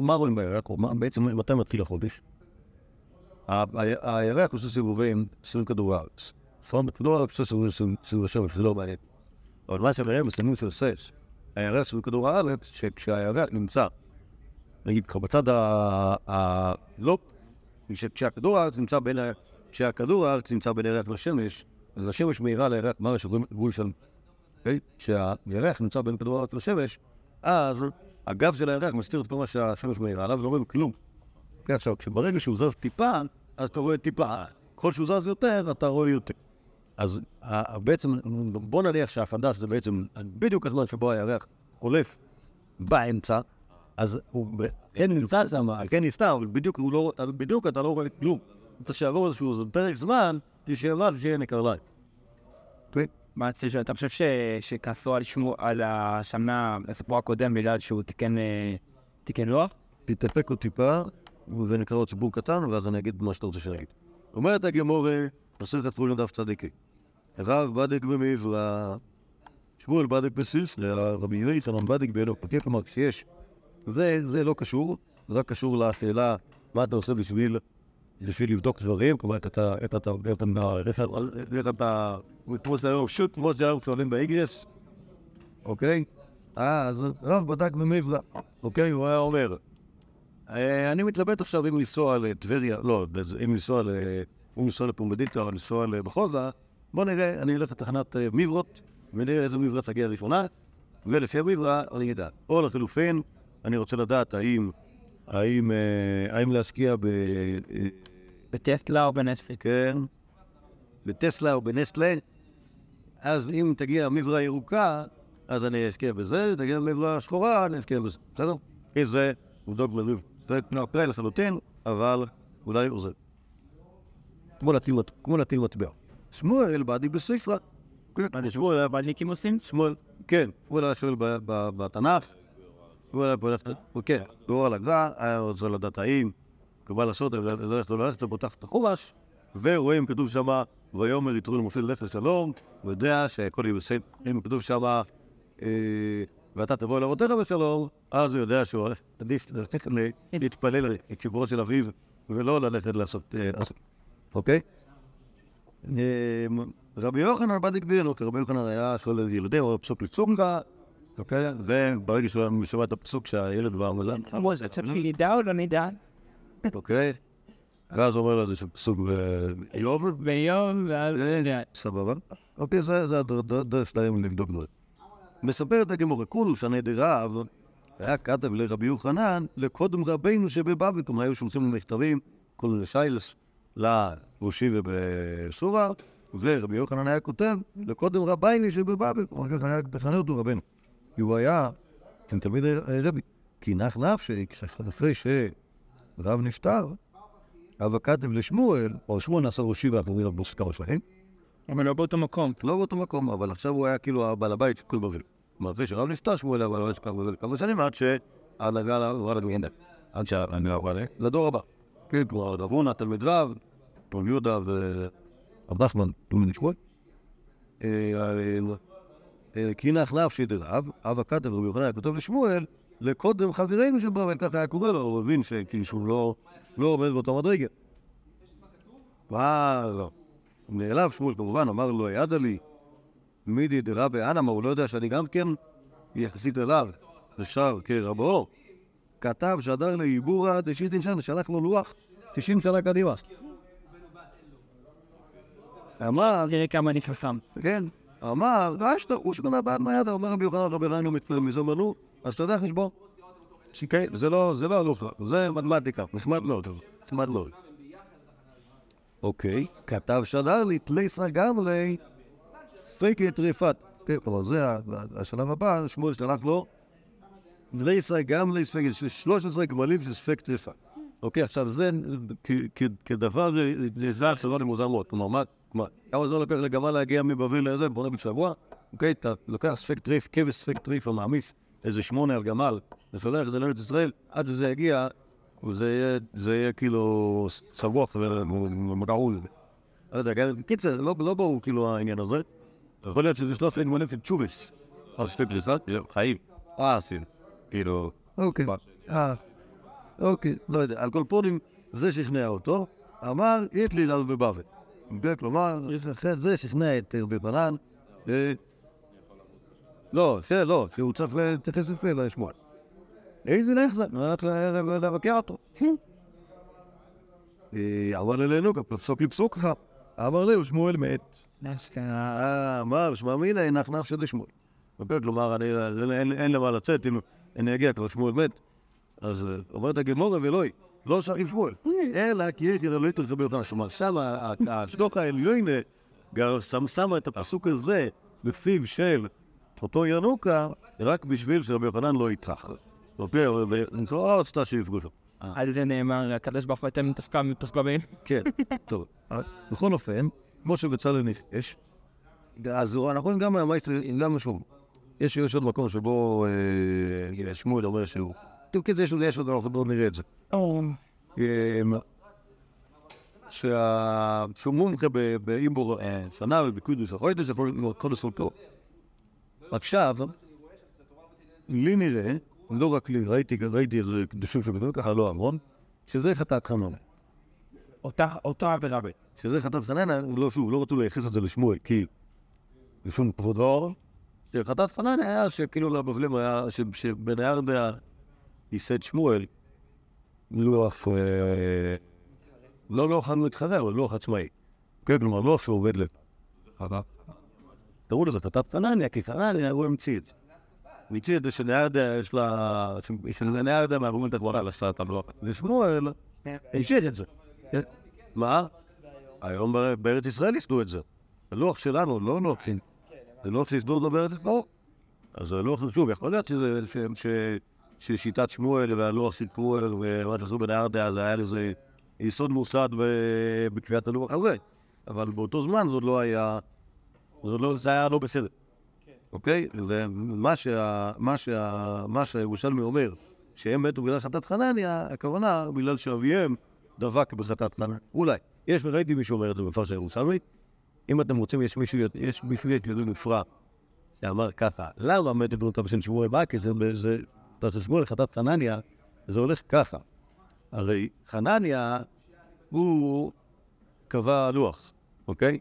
A: מה- רואים בירח? מה- בעצם מתי מתחיל החודש? ה- ה- הירח עושה סיבובים סביב כדור הארץ. כדור הארץ עושה סיבובים סביב- השמש, זה לא מעניין. אבל מה שמעניין בסיבובים שעושה, הירח סביב כדור הארץ, שכשהירח נמצא, נגיד ככה בצד ה... ה- לא, כשהכדור הארץ נמצא בין ה... כשהכדור הארץ נמצא בין הירח לשמש, אז השמש מאירה לירח מה שקוראים גבול של אוקיי? כשהירח נמצא בין כדור הארץ לשמש, אז הגב של הירח מסתיר את כל מה שהשמש מאירה עליו ולא רואים כלום. אוקיי, עכשיו, כשברגע שהוא זז טיפה, אז אתה רואה טיפה. ככל שהוא זז יותר, אתה רואה יותר. אז בעצם, בוא נניח שהחדש זה בעצם בדיוק הזמן שבו הירח חולף באמצע, אז הוא ב- כן נמצא שם, כן נסתר, אבל בדיוק הוא לא, אתה- בדיוק אתה לא רואה כלום. צריך שיעבור איזשהו פרק זמן, שיהיה מה, שיהיה נקרליים. אוקיי?
B: מה אצלי שאתה חושב ש- שכעסו על שמו, על השנה, הסיפור הקודם, בגלל שהוא תיקן, אה, תיקן לוח?
A: תתאפק עוד טיפה, וזה נקרא עוד סיפור קטן, ואז אני אגיד מה שאתה רוצה שאני אגיד. אומרת הגמורה, מסכת פולין דף צדיקי. רב בדק במעברה, שמואל בדק בסיסרא, רבי יואי חנן בדק באלוקי, כלומר כשיש, זה, זה לא קשור, זה רק קשור לשאלה מה אתה עושה בשביל, בשביל לבדוק דברים, כלומר איך אתה, איך אתה, איך אתה, איך אתה, כמו שהיום, שוט, כמו שהיום שואלים באיגרס, אוקיי? אז רב בדק במעברה, אוקיי? הוא היה אומר, אה, אני מתלבט עכשיו אם לנסוע לטבריה, לא, אם לנסוע ל... אם לנסוע לפומבדיטה או לנסוע למחוזה, בוא נראה, אני אלך לתחנת אה, מברות, ונראה איזה מברה תגיע ראשונה, ולפי המברה אני אדע. או לחלופין, אני רוצה לדעת האם, האם, אה, האם להשקיע ב... אה,
B: בטסלה או בנטפליקס?
A: כן, בטסלה או בנסטלה, אז אם תגיע מברה ירוקה, אז אני אשקיע בזה, תגיע מברה שחורה, אני אשקיע בזה, בסדר? כי זה עובדות לריב. זה אקראי לחלוטין, אבל אולי עוזר. כמו להטיל מט- כמו להטיל מטבע. שמואל באדי בספרה. שמואל היה
B: בלניקים עושים?
A: שמואל, כן, הוא היה שואל בתנ"ך, היה הוא כן, הוא על הגר"א, היה רוצה לדעת האם, בא לעשות, הולך לו ללכת, פותח את החומש, ורואים, כתוב שם, ויאמר יתרו למשה ללך לשלום, הוא יודע שהכל יהיה בסדר, אם כתוב שם, אה, ואתה תבוא לאבותיך בשלום, אז הוא יודע שהוא עדיף ללכת ל- להתפלל את שברו של אביו, ולא ללכת לעשות, אה, אוקיי? רבי יוחנן בא דגבינו, כי רבי יוחנן היה שואל את ילדים, הוא פסוק לצונקה, אוקיי? וברגע שהוא היה שומע את הפסוק שהילד בא, אומר,
B: אמרו, זה צריך נדע או לא נדע?
A: אוקיי? ואז אומר לו איזה פסוק באיוב,
B: ביום, ואז...
A: סבבה. אוקיי, זה זה הדרך שלהם לבדוק דברים. מספרת הגמורה, כולו שנדר רב, היה כתב לרבי יוחנן, לקודם רבינו שבבבל, כלומר היו שולחים לו מכתבים, כל מיני שיילס, לראשי ובסורה, ורבי יוחנן היה כותב, לקודם רבייני שבבבל, כלומר ככה היה מכנה אותו רבנו. כי הוא היה, כן, תלמיד רבי, כי נח נפשי, אחרי שרב נפטר, אבא כתב לשמואל, או שמואל נעשה ראשי ואנחנו נראה בו כמה שבעים,
B: אבל לא באותו מקום.
A: לא באותו מקום, אבל עכשיו הוא היה כאילו הבעל הבית של כל בבל. כלומר, אחרי שרב נפטר, שמואל היה בעל הבית של כל בבל כמה שנים עד שההנהגה עברה לגנדה. עד שההנהגה עברה לדור הבא. כן, כלומר, רב הונא, תלמיד רב, רב יהודה ורב נחמן, תלמיד שמואל. אה, כי נח נפשי דרב, אבא כתב רבי יוחנן כותב לשמואל, לקודם חברינו של בבל, ככה היה קורא לו, הוא הבין שהוא לא- לא עומד באותו מדרגה. ואז נעלב שמואל כמובן, אמר לו, ידה לי, מידי דרבי אנמה, הוא לא יודע שאני גם כן יחסית אליו, נשר כרבו. כתב שדר לעיבורא דשיתין שנה, שלח לו לוח 60 שנה קדימה. אמר,
B: תראה כמה אני חכם.
A: כן, אמר, רשתא אושמנה בעד מידע, אומר רבי יוחנן רבי ריינו מתפלל מזה, אומר, נו, אז אתה יודע חשבון. כן, זה לא, זה לא אלוף, זה מתמטיקה, נחמד מאוד, נחמד מאוד. אוקיי, כתב שדר לי, תליסא גם לי, פקי טריפת. כן, כלומר, זה השלב הבא, שמואל שלח לו, תליסא גם לי ספק, יש 13 גמלים של ספק טריפה. אוקיי, עכשיו זה כדבר אה, זר שלא למוזר מאוד. כלומר, מה, מה, כמה זמן לוקח לגמל להגיע מבבל לזה, בוא נגיד שבוע, אוקיי? אתה לוקח ספק טריף, כבש ספק טריף ומעמיס איזה שמונה על גמל, וסולח את זה לארץ ישראל, עד שזה יגיע, זה יהיה כאילו סבוך ורעול. לא יודע, גם- קיצר, לא לא ברור כאילו העניין הזה. יכול להיות שזה שלוש אלף אלף צ'ובס. על ספק פריסת? חיים. אה, עשינו. כאילו... אוקיי. אה, אוקיי, לא יודע. על כל פונים, זה שכנע אותו. אמר, היטלי לנו בבבל. כלומר, זה שכנע את רבי פנן. אה, לא, זה לא, שהוא צריך להתייחס יפה לשמואל. איזה נחזק, הלך לבקר אותו. אה, אמר אלינו, כפסוק לפסוק לך. אמר לי, שמואל מת. אה, אמר, שמע מינא, הנח נפשי לשמואל. אוקיי, כלומר, אני- אין- אין- אין למה לצאת, אם אני אגיע כבר שמואל מת. אז אה, אומרת הגמורה ואלוהי, לא שייך שמואל, אלא כי יש לא יתרחב ביותר. כלומר, שם השלוח העליון שם- שמה את הפסוק הזה בפיו של אותו ינוקה, רק בשביל שרבי יוחנן לא יטרח. ולא רצתה שיפגוש אותו.
B: על זה נאמר, הקדוש ברוך הוא מתחכם מתחכמים.
A: כן, טוב. אה, בכל אופן, כמו שבצלאל ניחש, אז אנחנו רואים גם מהמייסטר, גם שוב, יש יש עוד מקום שבו אה, שמואל אומר שהוא... טוב, כן, יש עוד, יש עוד, אנחנו עוד נראה את זה. אה, שה- שהוא מומחה ב- באימבור אה, שנה ובקודוס החוידס, כל הסולטו. עכשיו, לי נראה, לא רק לי, ראיתי איזה קדושים שכתוב ככה, לא המון, שזה חטאת חנון.
B: אותה עבירה ב...
A: שזה חטאת חנניה, לא, שוב, לא רצו לייחס את זה לשמואל, כי לשום כבודו, שחטאת חנניה היה שכאילו לבבלים היה, ש- שבניארדה ייסד שמואל, לוח, לא לוח מתחרה, אבל לוח עצמאי. כן, כלומר, לוח שעובד לבד. קראו לזה חטאת חנניה, כי חנניה הוא המציא את זה. המציא את זה שניארדה יש לה, שניארדה מהגורמים את הגבורה עשה את הלוח. ושמואל המשיך את זה. כן. מה? היום בארץ ישראל ייסדו את זה. הלוח שלנו, לא לוח, זה לוח שייסדו אותו בארץ ישראל. אז הלוח, שוב, יכול להיות שזה, ש- ש- ששיטת שמואל והלוח של שמואל ומה שעשו בנהרדה, אז היה לזה יסוד מוסד בקביעת הלוח הזה. אבל באותו זמן זה עוד לא היה, זה, לא, זה היה לא בסדר. אוקיי? ומה שה- מה שה- מה שהירושלמי אומר, שהם מתו בגלל חטאת חנניה, הכוונה בגלל שאביהם דבק בחטאת חנניה. אולי. יש, ראיתי מישהו אומר את זה בפרש הירושלמי. אם אתם רוצים, יש מישהו, יש מישהו ידוע נפרע שאמר ככה, למה מת בנותיו של שמואל? כי זה, זה, זה שמואל חטאת חנניה, זה הולך ככה. הרי חנניה, הוא קבע לוח, אוקיי?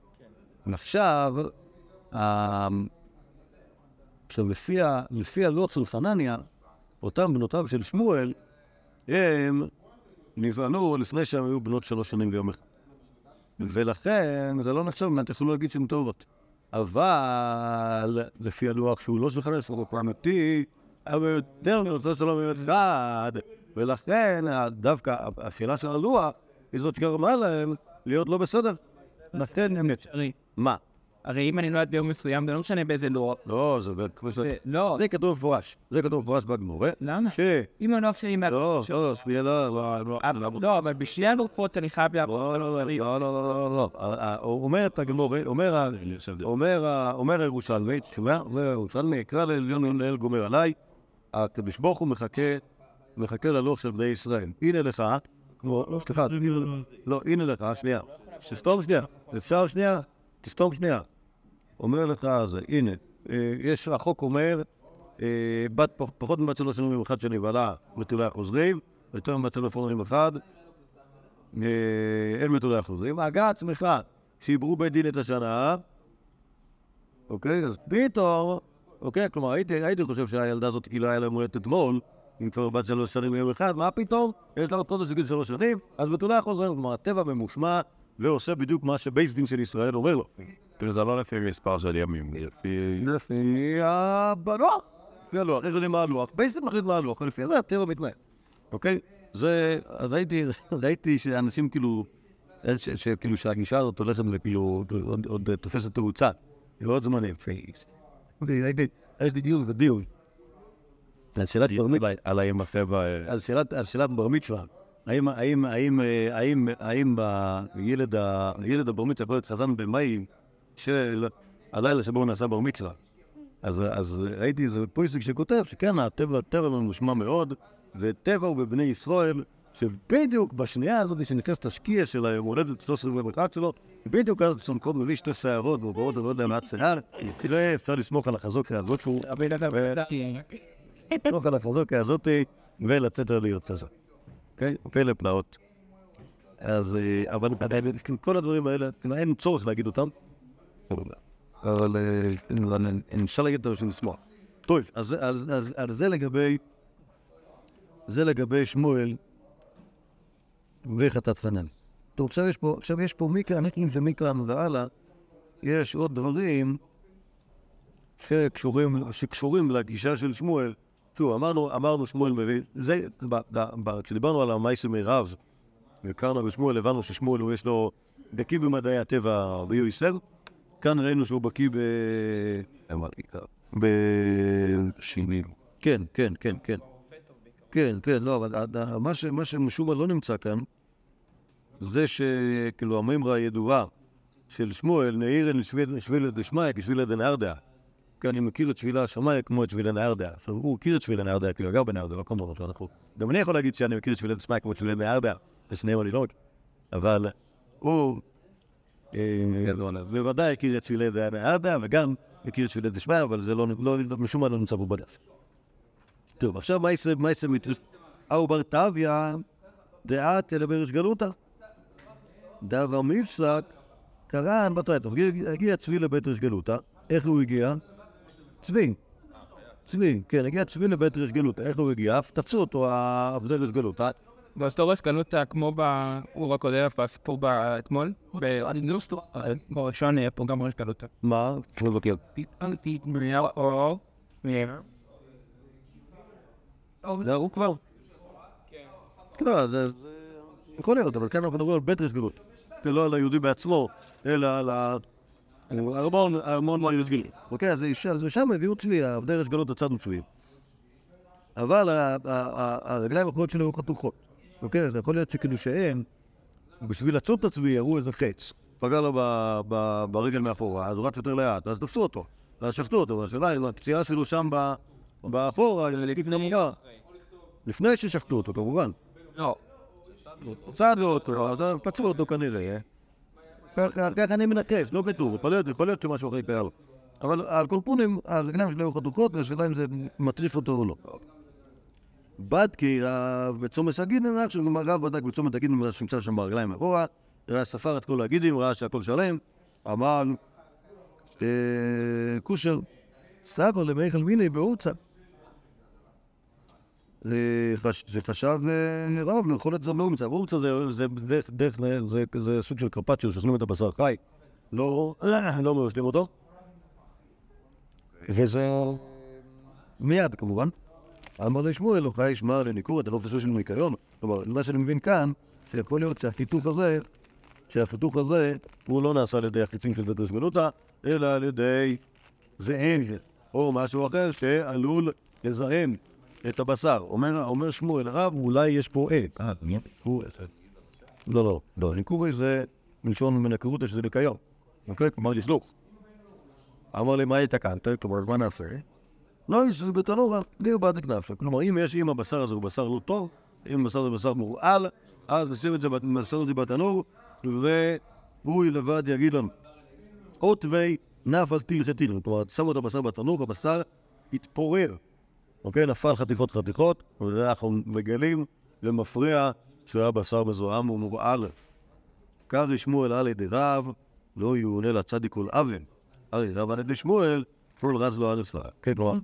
A: עכשיו, ה- עכשיו, לפי, ה, לפי הלוח של חנניה, אותם בנותיו של שמואל, הם נבענו לפני שהם היו בנות שלוש שנים ויום אחד. ולכן זה לא נחשב, מה תוכלו להגיד שהן טובות. אבל לפי הלוח שהוא לא של חנניה, הוא כבר אמיתי, אבל יותר מרצון שלום עם אחד, ולכן דווקא השאלה של הלוח היא זאת שגרמה להם להיות לא בסדר. לכן הם... מה?
B: הרי אם אני נולד ביום מסוים, זה לא משנה באיזה לוח.
A: לא, זה כמו
B: זה-
A: שזה...
B: לא,
A: זה כתוב מפורש. זה כתוב מפורש בגמורה.
B: למה?
A: ש...
B: אם הלוח שלי... מה-
A: לא, לא, שנייה, לא, לא, לא, לא,
B: לא, אבל בשני הלוחות אני חייב לעבור.
A: לא, לא, לא, לא, לא, לא, לא, לא. אומרת הגמורה, אומר ה- אומר ה- אומר הירושלמי, תשמע, אומר הירושלמי, יקרא לעליון לאל גומר עליי, הקדוש ברוך הוא מחכה, מחכה ללוח של בני ישראל. הנה לך, כמו, לא, סליחה, לא, הנה לך, שנייה, תסתום שנייה, אפשר שנייה? תסתום שנייה. אומר לך זה, הנה, אה, יש, החוק אומר, אה, בת פח- פחות מבת שלוש שנים אחד שנבהלה, בתולי החוזרים, יותר מבת שלוש שנים אחד, אה, אין מתולי החוזרים. הגה עצמך, שעברו בית דין את השנה, אוקיי? אז פתאום, אוקיי? כלומר, הייתי, הייתי חושב שהילדה הזאת כאילו היה לה יום הולדת אתמול, אם כבר בת שלוש שנים ביום אחד, מה פתאום? יש לה עוד חודש בגיל שלוש שנים, אז בתולי החוזרים, כלומר, הטבע ממושמע ועושה בדיוק מה שבייס דין של ישראל אומר לו.
C: כאילו זה לא לפי מספר של ימים, לפי...
A: לפי הלוח. לפי הלוח, איך יודעים מה הלוח? בייס דין מחליט מה הלוח, ולפי זה הטבע מתנהל. אוקיי? זה, ראיתי, ראיתי שאנשים כאילו, ש- שכאילו שהגישה הזאת הולכת וכאילו עוד- תופסת תאוצה. לעוד זמנים. פייס. ראיתי דיון ודיון. על שאלת בר מצווה,
C: על האם הטבע... אה,
A: על שאלת, על שאלת בר מצווה. האם, האם, האם, האם, האם הילד, הבר מצווה יכול להיות חזן במים של הלילה שבו הוא נעשה בר מצווה? אז, אז ראיתי איזה פויסק שכותב שכן, הטבע, הטבע ממושמע מאוד, וטבע הוא בבני ישראל, שבדיוק בשנייה הזאת שנכנסת השקיע של היום הולדת 13 ואחת שלו, בדיוק אז צונקות מביא שתי שערות ועוברות ועוד להם מעט שיער, תראה, אפשר לסמוך על החזוקה הזאת שהוא... לסמוך על החזוקה הזאת ולתת לה להיות כזה. אוקיי? פלא פלאות. אז, אה, אבל כל הדברים האלה, אין צורך להגיד אותם. אבל אה, אפשר להגיד אותם לשמוח. טוב, אז זה לגבי, זה לגבי שמואל וחטאת חנן. טוב, עכשיו יש פה, עכשיו יש פה מכאן, אם זה מכאן והלאה, יש עוד דברים שקשורים, שקשורים לגישה של שמואל. שוב, אמרנו, אמרנו שמואל מביא, זה, ב, ב, ב, כשדיברנו על המייסי מירב, וקרנה ושמואל, הבנו ששמואל הוא יש לו, בקיא במדעי הטבע ביועיסר, כאן ראינו שהוא בקיא ב...
C: שינים.
A: כן, כן, כן, כן. כן, כן, לא, אבל מה שמשום מה לא נמצא כאן, זה שכאילו המימרה הידועה של שמואל, נעירן שבילה דשמיא כשבילה דנהרדע. כי אני מכיר את שבילה השמיא כמו את שבילה נהרדע. עכשיו, הוא מכיר את שבילה נהרדע, כי הוא גר בנהרדע, לא כמו שאנחנו... גם אני יכול להגיד שאני מכיר את שבילה דשמיא כמו את שבילה נהרדע, ושניהם אני לא. אבל הוא אה, בוודאי הכיר את שבילי נהרדע, וגם מכיר את שבילי דשמיא, אבל זה לא, לא, משום מה לא נמצא פה בדף. טוב, עכשיו מה יעשה, מה יעשה. אהו בר טביא דעת אלא בריש גלותא. דבר מפסק, קרן בתרייתא. הגיע- צבי לבית ריש גלותא, איך הוא הגיע? צבי. צבי, כן, הגיע צבי לבית ריש גלותא, איך הוא הגיע? תפסו אותו עבדי ריש גלותא.
B: ואז אתה רואה שקנותה כמו באור הקודם, בסיפור באתמול, באנדוסטר, בראשון היה פה גם ראש קנותה.
A: מה? מבקר.
B: פיתנתי מריאל אור, מריאל.
A: זה הוא כבר. לא, זה... יכול להיות, אבל כאן אנחנו מדברים על בית ריש גלות. ולא על היהודי בעצמו, אלא על. הארמון, הארמון מהיהודי גלות. אוקיי, אז שם הביאו צבי, עבדי ריש גלות הצדנו צבי. אבל הרגליים האחרונות שלו היו חתוכות. אוקיי, אז יכול להיות שכאילו שהם, בשביל לצוד את הצבי, יראו איזה חץ. פגע לו ברגל מאחורה, אז הוא רץ יותר לאט, אז תפסו אותו. ואז שפטו אותו, והשאלה אם הפציעה שלו שם באחורה, היא. לפני ששפטו אותו, כמובן.
B: לא,
A: צדו אותו, אז פצעו אותו כנראה. ככה אני מנחש, לא כתוב, יכול להיות, יכול להיות שמשהו אחר קרה לו. אבל על כל פונים, הרגליים שלו היו חתוכות, והשאלה אם זה מטריף אותו או לא. בדקי רב בצומת הגידים, רק רב בדק בצומת הגידים, שנמצא שם ברגליים מאחורה, ראה ספר את כל הגידים, ראה שהכל שלם, אמר, אה, כושר, סבא למיכל מיני באורצה. זה חש- זה חשב אה, רב לאכול את זה באומצה. באומצה זה- זה זה- זה סוג של קרפצ'יו שאוכלים את הבשר חי. לא לא מבשלים אותו. וזה מיד כמובן. אמר לשמואל, חי ישמע לניכור, לא חושב של ניקיון. כלומר, מה שאני מבין כאן, שיכול להיות שהחיתוך הזה, שהחיתוך הזה, הוא לא נעשה על ידי החיצים של בית השמנותא, אלא על ידי זאב, או משהו אחר שעלול לזהם את הבשר. אומר, אומר שמואל, הרב, אולי יש פה עט. אה, הוא... לא, לא, לא, ניקורי זה מלשון מנקרותא שזה ניקיון. אוקיי? כלומר, לסלוך. אמר לי, מה התקנת? כלומר, מה נעשה? לא, יש בתנור, לי בעד כנפה. כלומר, אם יש, אם הבשר הזה הוא בשר לא טוב, אם הבשר זה בשר מורעל, אז נשים את זה, בתנור, והוא לבד יגיד לנו. או תווי נפל תלכי. כלומר, שמו את הבשר בתנור, הבשר התפורר. אוקיי? נפל חתיכות חתיכות, ואנחנו מגלים ומפריע שהוא היה בשר מזוהם ומורעל. קרעי שמואל על ידי רב, לא יאונה לצדיק כל אבן. הרי רב על ידי שמואל, כל רז לא אנס לה. כן, כלומר,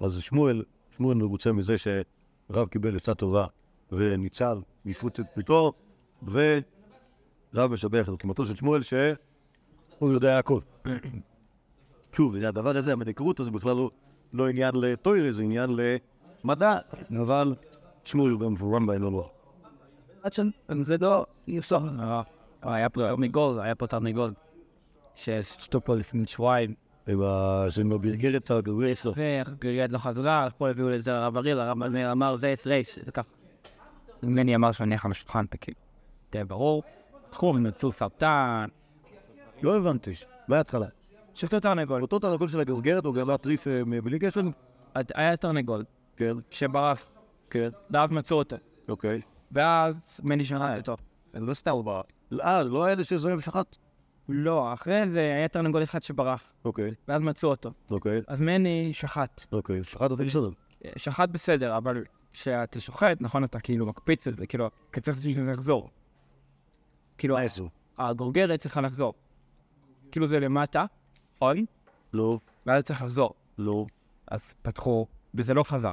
A: אז שמואל, שמואל מרוצה מזה שרב קיבל עצה טובה וניצל מפוצת ביתו, ורב משבח את חוכמתו של שמואל שהוא יודע הכל. שוב, הדבר הזה, המנקרות הזה בכלל לא, לא עניין לטוירי, זה עניין למדע, אבל שמואל הוא גם.
B: עד ש... זה לא, אי אפשר. אה, היה פה תרנגול, היה פה תרנגול. ששתו פה לפני שבועיים.
A: זה מברגרת הגרוע אצלו.
B: וגריית לא חזרה, פה הביאו לזה לרב אריאל, הרב אמר זה רייס, זה ככה. ממני אמר שאני הולך לשולחן, כאילו. זה ברור. תחום, הם מצאו סרטן,
A: לא הבנתי, מההתחלה.
B: שפטו תרנגול.
A: אותו תרנגול של הגרגרת הוא גמר טריף אה, בלי קשר?
B: היה תרנגול
A: כן,
B: שברח,
A: כן,
B: ואז מצאו אותו.
A: אוקיי.
B: ואז מני שחט אותו. לא סתם הוא ברח.
A: אה, לא היה אלה שזוהה ושחט?
B: לא, אחרי זה היה תרנגול אחד שברח,
A: אוקיי,
B: ואז מצאו אותו.
A: אוקיי,
B: אז מני שחט.
A: אוקיי. שחט אותי בסדר.
B: שחט בסדר, אבל כשאתה שוחט, נכון, אתה כאילו מקפיץ את זה, כאילו, אתה צריך שזה לחזור. כאילו? הגרגרת צריכה לחזור. כאילו זה למטה, נכון?
A: לא,
B: ואז צריך לחזור.
A: לא.
B: אז פתחו, וזה לא חזר.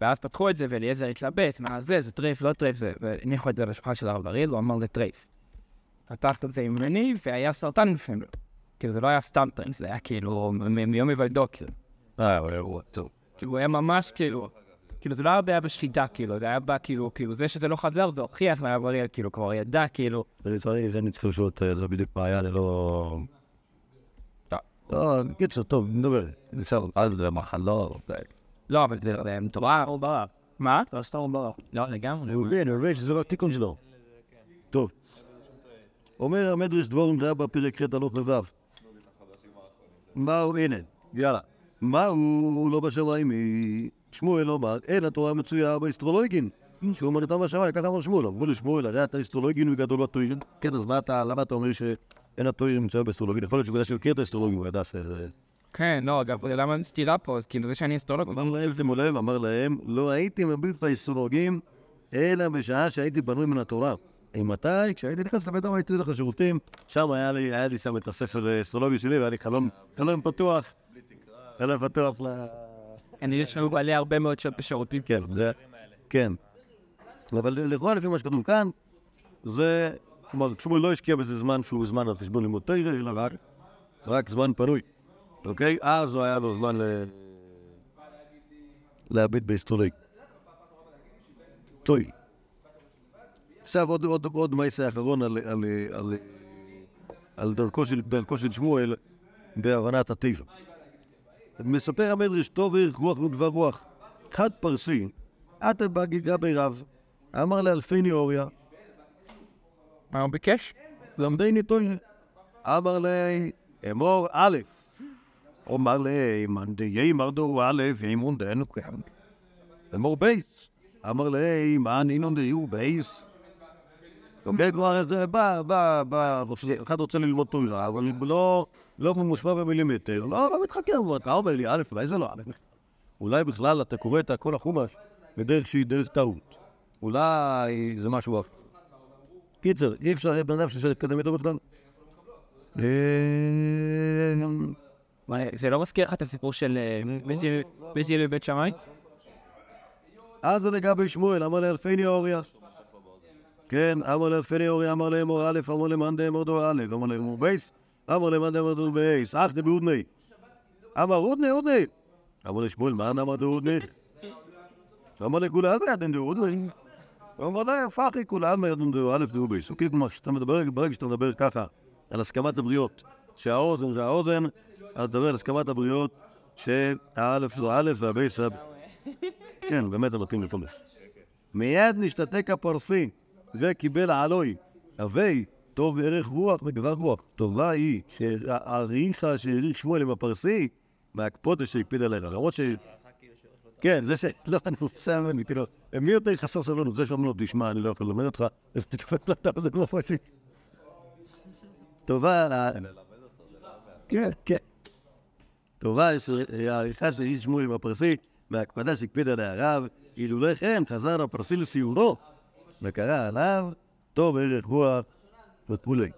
B: ואז פתחו את זה, ואליעזר התלבט, מה זה, זה טרייף, לא טרייף, זה, והניחו את זה על השולחן של הרב אריאל, הוא אמר זה טרייף. פתח את זה עם מני, והיה סרטן בפנים. כאילו, זה לא היה סתם טרייף, זה היה כאילו מיום היוולדו, כאילו.
A: אה, הוא היה אירוע טוב.
B: כאילו, הוא היה ממש כאילו, כאילו, זה לא היה בעיה בשחיטה, כאילו, זה היה בא, כאילו, כאילו, זה שזה לא חזר, זה הוכיח לרב אריאל, כאילו, כבר ידע, כאילו,
A: זה צריך לשאול זה בדיוק היה, אני לא... קיצר, טוב, נדבר. בסדר, אל זה מחלות.
B: לא, אבל זה מטורף. הוא ברח. מה? לא סתם הוא ברח. לא, לגמרי.
A: אני מבין, אני מבין שזה לא התיקון שלו. טוב. אומר המדרש דבורים רבה פרק ח' הלוך וו'. מהו, הנה, יאללה. מהו הוא לא בשמיים? היא- שמואל אומר, אין התורה מצויה באסטרולוגין. שאומנותן בשמיים, ככה אמר שמואל. אמרו לשמואל, הרי אתה אסטרולוגין וגדול בתוירין. כן, אז מה אתה, למה אתה אומר שאין התוירין מצויה באסטרולוגין? יכול להיות שבגלל שהוא מכיר את האסטרולוגין, הוא ידע שזה...
B: כן, לא, אגב, למה אין סתירה פה? כאילו, זה שאני אסטרולוג.
A: אמר להם, שימו לב, אמר להם, לא הייתי מביט באסטרולוגים, אלא בשעה שהייתי פנוי מן התורה. מתי? כשהייתי נכנס לבית הייתי הולך לשירותים, שם היה לי, היה לי שם את הספר האסטרולוגי שלי, והיה לי חלום, חלום פתוח. חלום פתוח ל...
B: אני יש לנו בעלי הרבה מאוד שעות בשירותים.
A: כן, זה... כן. אבל לכאורה לפי מה שכתוב כאן, זה... כלומר, שמואל לא השקיע בזה זמן שהוא זמן על חשבון לימוד תורה, אלא רק, רק זמן פנוי. אוקיי? אז הוא היה לו זמן. להביט באסטרולוג. טוי. עכשיו עוד, עוד, עוד מעשה אחרון על, על, על, על דרכו, של, דרכו של שמואל בהבנת הטבע. מספר המדרש טוב ערך רוח וגבר רוח. חד פרסי, עתה בגיגה ברב, אמר לאלפי ניאוריה,
B: מה הוא ביקש?
A: למדני טועה. אמר לי, אמור א', אומר לי, מאן דיי מרדו א', אימון דנו כאן. אמור בייס. אמר לי, מאן אינון דיו בייס. אוקיי, כלומר, זה בא, בא, בא, אחד רוצה ללמוד תורה, אבל לא, לא מושפע במילימטר, לא, לא מתחכם, אתה אומר לי, א', אולי זה לא א', אולי בכלל אתה קורא את כל החומש בדרך שהיא דרך טעות. אולי זה משהו אחר. קיצר, אי אפשר, בן אדם שאפשר להתקדם איתו בכלל. אה,
B: זה לא מזכיר לך את הסיפור של בית בבית שמאי?
A: אז זה לגבי שמואל, אמר לאלפי ניאוריה. כן, אמר לאלפי ניאוריה, אמר לאמור א', אמר למאן דאמור דור א', אמר לאמור בייס, אמר למאן דאמור דור בייס, אך דבהודני. אמר הודני, הודני. אמר לשמואל, מאן אמר דהודני? אמר לכולם ידן דהודני. לה, פחי, כולם ידן דור א', דור בייס. אוקיי, כלומר, כשאתה מדבר, ברגע שאתה מדבר ככה על הסכמת הבריות, שהאוזן זה האוזן, אז אתה מדבר על הסכמת הבריות שהאלף זה א' והבייס זה... כן, באמת אלוקים לפולש. מיד נשתתק הפרסי וקיבל עלוי. הווי, טוב ערך רוח וגבר רוח. טובה היא שהאריכה שהעריך שמואל עם הפרסי, מהקפודה שהקפיד עליה. למרות ש... כן, זה ש... לא, אני רוצה כאילו, מי יותר חסר סבלנות? זה שאומר לו, תשמע, אני לא יכול ללמד אותך, אז תתפק לו את האוזן בפרסי. טובה... כן, כן. טובה העריכה של איש שמואל עם הפרסי, וההקפדה שהקפיד עליה הרב, אילולא כן חזר הפרסי לסיורו, וקרא עליו, טוב ערך רוח וכולי.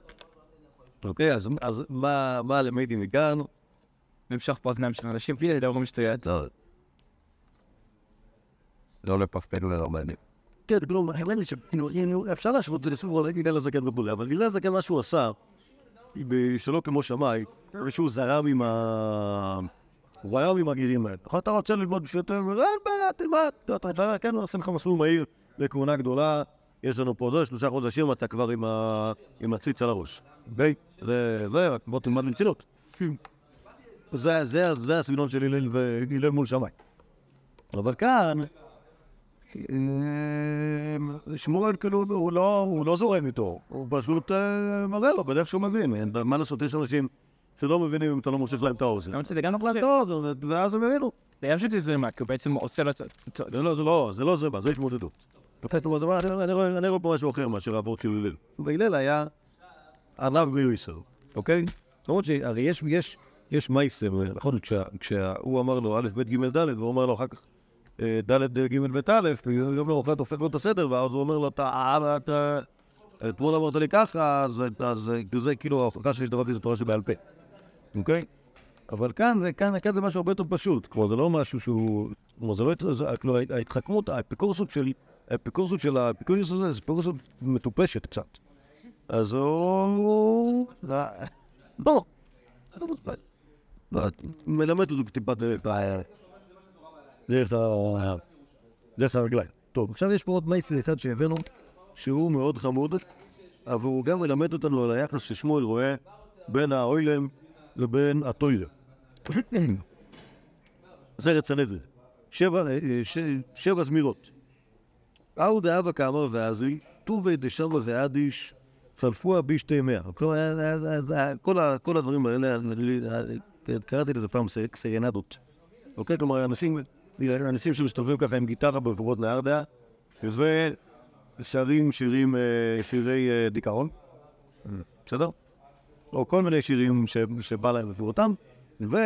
A: אוקיי, אז, מה, למדתי מכאן?
B: למשוך פה אוזניים של אנשים בלי לדברים שטויות.
C: לא לפפל לרבנים.
A: כן, כלומר, האמת היא שכאילו, אפשר להשוות את זה לסיפור על הלל הזקן וכולי, אבל הלל הזקן, מה שהוא עשה, שלא כמו שמאי, ושהוא זרם עם ה... הוא זרם עם הגירים האלה. נכון, אתה רוצה ללמוד בשביל יותר, אין בעיה, תלמד. אתה יודע, כן, נעשה לך מסלול מהיר לכהונה גדולה, יש לנו פה זה, שלושה חודשים אתה כבר עם הציץ על הראש. אוקיי? זה, בוא תלמד ברצינות. זה, זה, זה הסגנון של הלל מול שמאי. אבל כאן, אה, שמואל כאילו, הוא לא, הוא לא זורם איתו, הוא פשוט אה, מראה לו בדרך שהוא מבין. מה לעשות, יש אנשים שלא מבינים אם אתה לא מושך להם את האוזן.
B: למרות שזה גם לא חושב.
A: טוב, ואז הם הבינו.
B: חייב שתזרם מה, כי הוא בעצם עושה לו... את
A: זה לא, זה לא, זה לא זה, מה, זה התמודדות. זה אני- רואה פה משהו אחר מאשר העברות של הלל. והלל היה ענב מיוסר, אוקיי? למרות שהרי יש, יש, יש מייסר, נכון? כשה- כשהוא אמר לו א', ב', ג', ד', והוא אומר לו אחר כך אה, ד', ג', ב', א', ויום למחרת הופך לו את הסדר, ואז הוא אומר לו, אתה, אה, אתה, אתמול אמרת לי ככה, אז זה כאילו ההוכחה שיש דבר כזה תורה שבעל פה, אוקיי? אבל כאן זה, כאן, כאן זה משהו הרבה יותר פשוט. כלומר, זה לא משהו שהוא... כלומר, זה לא... כלומר, ההתחכמות, האפיקורסות של... האפיקורסות של האפיקורסות הזה, זה אפיקורסות מטופשת קצת. אז הוא... לא. לא. לא, מלמד אותו טיפה דרך הרגליים. טוב, עכשיו יש פה עוד מייסר אחד שהבאנו, שהוא מאוד חמוד, אבל הוא גם מלמד אותנו על היחס ששמואל רואה בין האוילם לבין הטוילם. זה רצנדרי. שבע, אה, ש- שבע זמירות. אהו דאבה כאמר ואזי, טובי דשמה ואדיש, חלפוה בשתי מאה. היה- היה- כל הדברים האלה, קראתי לזה פעם ס- סרנדות. אוקיי? כלומר, אנשים, אנשים שמסתובבים ככה עם גיטרה ברחובות נהרדעה, ושרים שירים, אה, שירי אה, דיכאון, בסדר? או כל מיני שירים שבא להם לפי אותם, ו...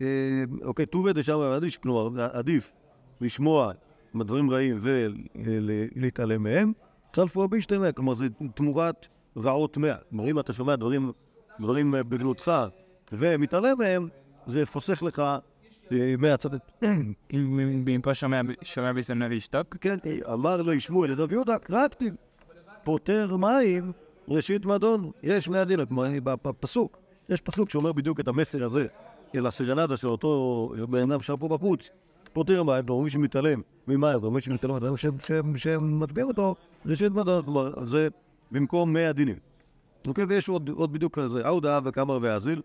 A: אה, אוקיי, ט"ו דשם ועדיש, כלומר, עדיף לשמוע דברים רעים ולהתעלם מהם, חלפו בישתי מאה, כלומר, זה תמורת רעות מאה. כלומר, אם אתה שומע דברים, דברים בגנותך ומתעלם מהם, זה חוסך לך מהצד...
B: אם אם- אם פה שומע שומע בזמנה וישתוק,
A: כן, אמר לו שמואל לרב יהודה, קרקתי, פותר מים ראשית מדון. יש מהדין, בפסוק, יש פסוק שאומר בדיוק את המסר הזה של הסרנדה של אותו בן אדם שר פה בפוץ. פותר מים, כלומר מי שמתעלם ממים, ומי שמתעלם ממים שמטביע אותו, ראשית מדון, כלומר, זה במקום מאה דינים. אוקיי, ויש עוד, בדיוק כזה, אהודה וקמר ואזיל,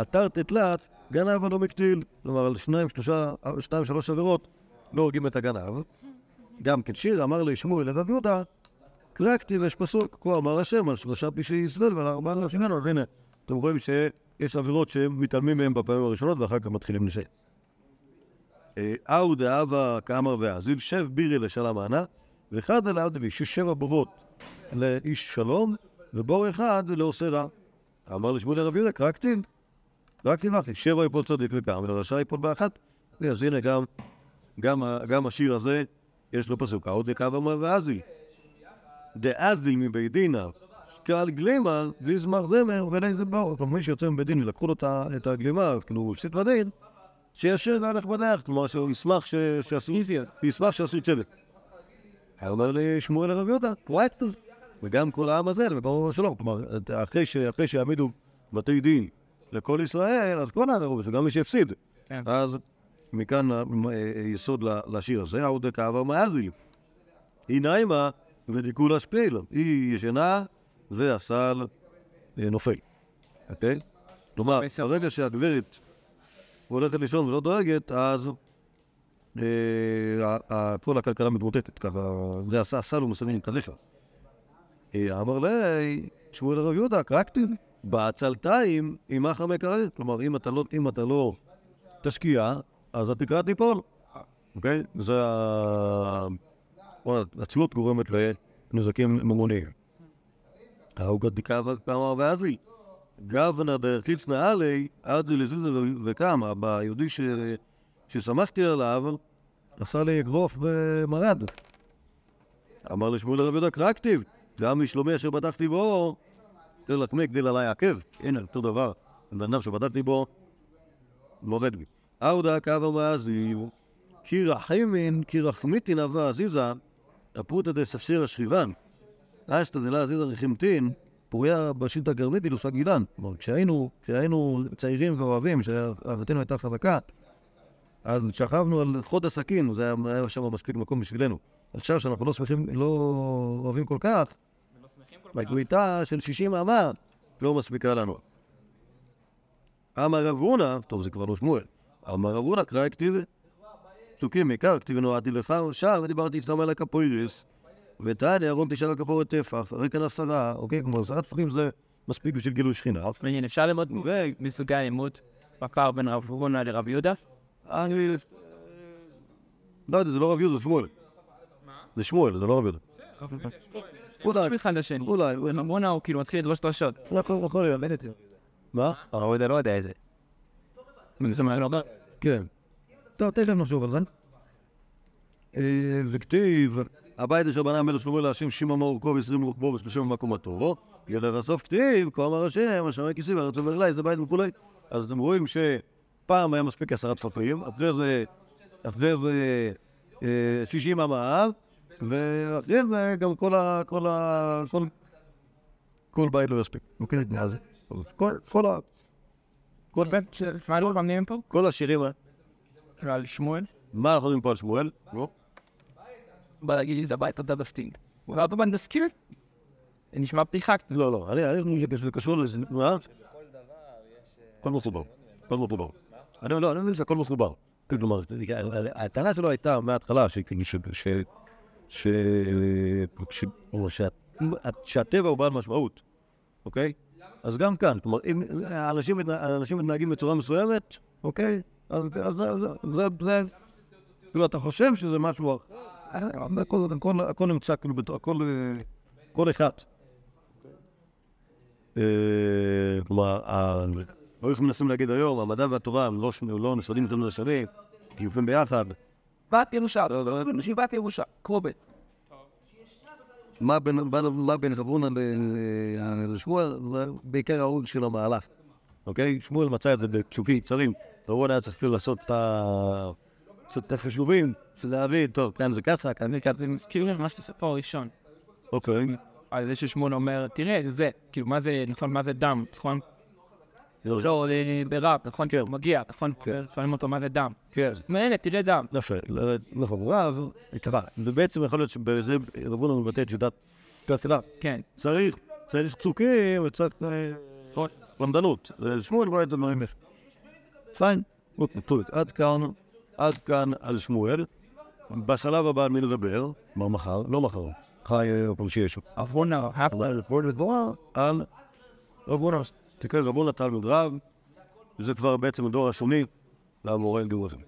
A: אתר תתלת, גנב ולא מקטיל. כלומר, על שניים, שלושה, שתיים, שלוש עבירות, לא הורגים את הגנב. גם כן שיר אמר לי שמואל לרב יהודה, קרא כתיב יש פסוק, כה אמר השם על שלושה פשעי ישראל ועל ארבעה אנשים אז הנה, אתם רואים שיש עבירות שהם מתעלמים מהם בפעמים הראשונות ואחר כך מתחילים לשם. אהו דאבה כאמר ואזיל, שב בירי לשלם ענה, ואחד אל אבדבי, ששבע בורות לאיש שלום, ובור אחד לעושה רע. אמר לשמואל לרב יהודה, קרא כתיב, קרא כתיב אחי, שבע יפול צדיק וקם, ולרשע יפול באחת. אז הנה גם, גם, גם השיר הזה, יש לו פסוק, עוד יקו אמר ואזיל. דאזיל מבית דינה, קהל גלימה, ויזמר זמר ולאיזה באו. כלומר, מי שיוצא מבית דין ולקחו לו את הגלימה, כאילו הוא הפסיד בדין, שישב והלך בדרך, כלומר שהוא ישמח שעשו, ישמח שעשו צדק. היה אומר לי שמואל הרב יהודה, פרויקט הזה. וגם כל העם הזה, וברור שלא. כלומר, אחרי שיעמידו בתי דין לכל ישראל, אז כל העם יראו, וגם מי שהפסיד.
B: כן.
A: אז מכאן ה- אה, יסוד לשיר הזה, העוד דקאבר מאזיל. היא נעימה ודיכאו להשפיל. היא ישנה והסל אה, נופל. אוקיי? כלומר. ברגע שהגברת הולכת לישון ולא דואגת, אז אה, כל הכלכלה מתמוטטת, ככה, זה הסל ומסמין את הלחם. אה, אמר לי, שמואל הרב יהודה, קרקטיב, בעצלתיים עמך המקרר. כלומר, אם אתה לא, אם אתה לא תשקיע, אז התקרה תיפול. אוקיי? זה ה... עצלות גורמת לנזקים ממוניים. ההוגת דקאבה כמה ואזי. גוונה דרכיצנא עלי, עד לזיזה וקמה, ביהודי. ששמחתי עליו, עשה לי אגרוף ומרד. אמר לשמואל הרב יהודה קרקטיב, גם משלומי אשר בטחתי בו, תן לחמי גדיל עליי עקב. הנה, אותו דבר. בן אדם שבטחתי בו, מורד בי. אהודה קו מאזיב, כי רחמין, כי רחמיתין אבה עזיזה, הפרוטא דספסיר השכיבן. אשתא דלה עזיזה רחימתין, פוריה בשיטה גרמית אילוסה גילן. כלומר, כשהיינו, כשהיינו צעירים ואוהבים, שאהבתנו הייתה חזקה, אז שכבנו על חוד הסכין, זה היה שם מספיק מקום בשבילנו. עכשיו שאנחנו לא שמחים, לא אוהבים כל כך, בגביתה של 60 אמה לא מספיקה לנו. אמר רב הונא, טוב זה כבר לא שמואל, אמר רב הונא קרא כתיב פסוקים מעיקר כתיב נועדתי לך שם ודיברתי איתכם על הקפוירס ותעני אהרון תשאל הכפורת טפח, רקע עשרה, אוקיי, כלומר עשרה טפחים זה מספיק בשביל גילוי שכינה.
B: מעניין, אפשר ללמוד מסוגי הלימוד בפער בין רב הונא לרב יהודה?
A: אני... לא יודע, זה לא רב יהודה, זה שמואל. זה שמואל, זה לא רב יהודה. אולי,
B: אחד לשני.
A: אולי,
B: הונא הוא כאילו מתחיל לדרוש דרשות.
A: יכול יכול להיות. מה?
B: הרב יהודה לא יודע איזה. זה מה, לא יודע.
A: כן. טוב, תכף נחשוב על זה. אה, וכתיב, הבית אשר בנה המלך שלמה להשם שמעון מאורכו ועשרים רוחבו ושלושים במקומתו. ידע בסוף כתיב, כה אמר השם, אשר רק כיסי וארץ אומר אליי, זה בית וכולי. אז אתם רואים שפעם היה מספיק עשרה טפחים, אחרי זה, אחרי זה אה, שישים אמה, ואחרי זה גם כל ה... כל ה... כל, כל בית לא יספיק. אוקיי, אז כל, כל, ה- כל,
B: מה אנחנו מאמנים פה?
A: כל השירים,
B: על שמואל?
A: מה אנחנו יודעים פה על שמואל?
B: בא להגיד לי את הבית אתה. הוא הרבה פעמים נזכיר? זה נשמע פתיחה קצת.
A: לא, לא, אני חושב שזה קשור לזה, מה? הכל מחובר, הכל מחובר. אני לא, אני מבין שהכל מחובר. כלומר, הטענה שלו הייתה מההתחלה, שכאילו ש... ש... או שה- שהטבע הוא בעל משמעות, אוקיי? אז גם כאן, כלומר, אם האנשים מתנה- האנשים מתנהגים בצורה מסוימת, אוקיי? אז זה- זה-. כאילו, אתה חושב שזה משהו אחר, הכל- נמצא, כאילו, הכל... אה, כל אחד. אה, כלומר, לא איך מנסים להגיד היום, המדע והתורה הם לא שני- לא אחד מהשני, כי יופים ביחד.
B: בת ירושה, ישיבת ירושה, קרובת.
A: מה בין- מה- מה בין חברונה לשמואל? זה בעיקר העוד של המהלך, אוקיי? שמואל מצא את זה בפסוקים קצרים. חברונה היה צריך כאילו לעשות את החישובים, של להבין, טוב, כאן זה ככה, כאן זה ככה.
B: זה מזכיר לי ממש את הסיפור הראשון.
A: אוקיי.
B: על זה ששמואל אומר, תראה, זה, כאילו, מה זה, נכון, מה זה דם, נכון? לא, ברב, נכון?
A: כן.
B: מגיע, נכון?
A: כן.
B: שואלים אותו מה זה דם.
A: כן.
B: מעניין, תראה דם.
A: יפה, נכון, ואז קרה. ובעצם יכול להיות שבזה רבונה מבטא את שיטת התפילה.
B: כן.
A: צריך, צריך צוקים וצריך אה, למדנות. זה שמואל רואה את הדברים האלה. פיין. עד כאן, עד כאן על שמואל. בשלב הבא על מי לדבר, מה מחר? לא מחר. חי פרשי ישו.
B: אברונה,
A: אבל בואו נדבר על תקרא רבונה תלמוד רב, וזה כבר בעצם הדור השני למורה גירוזים.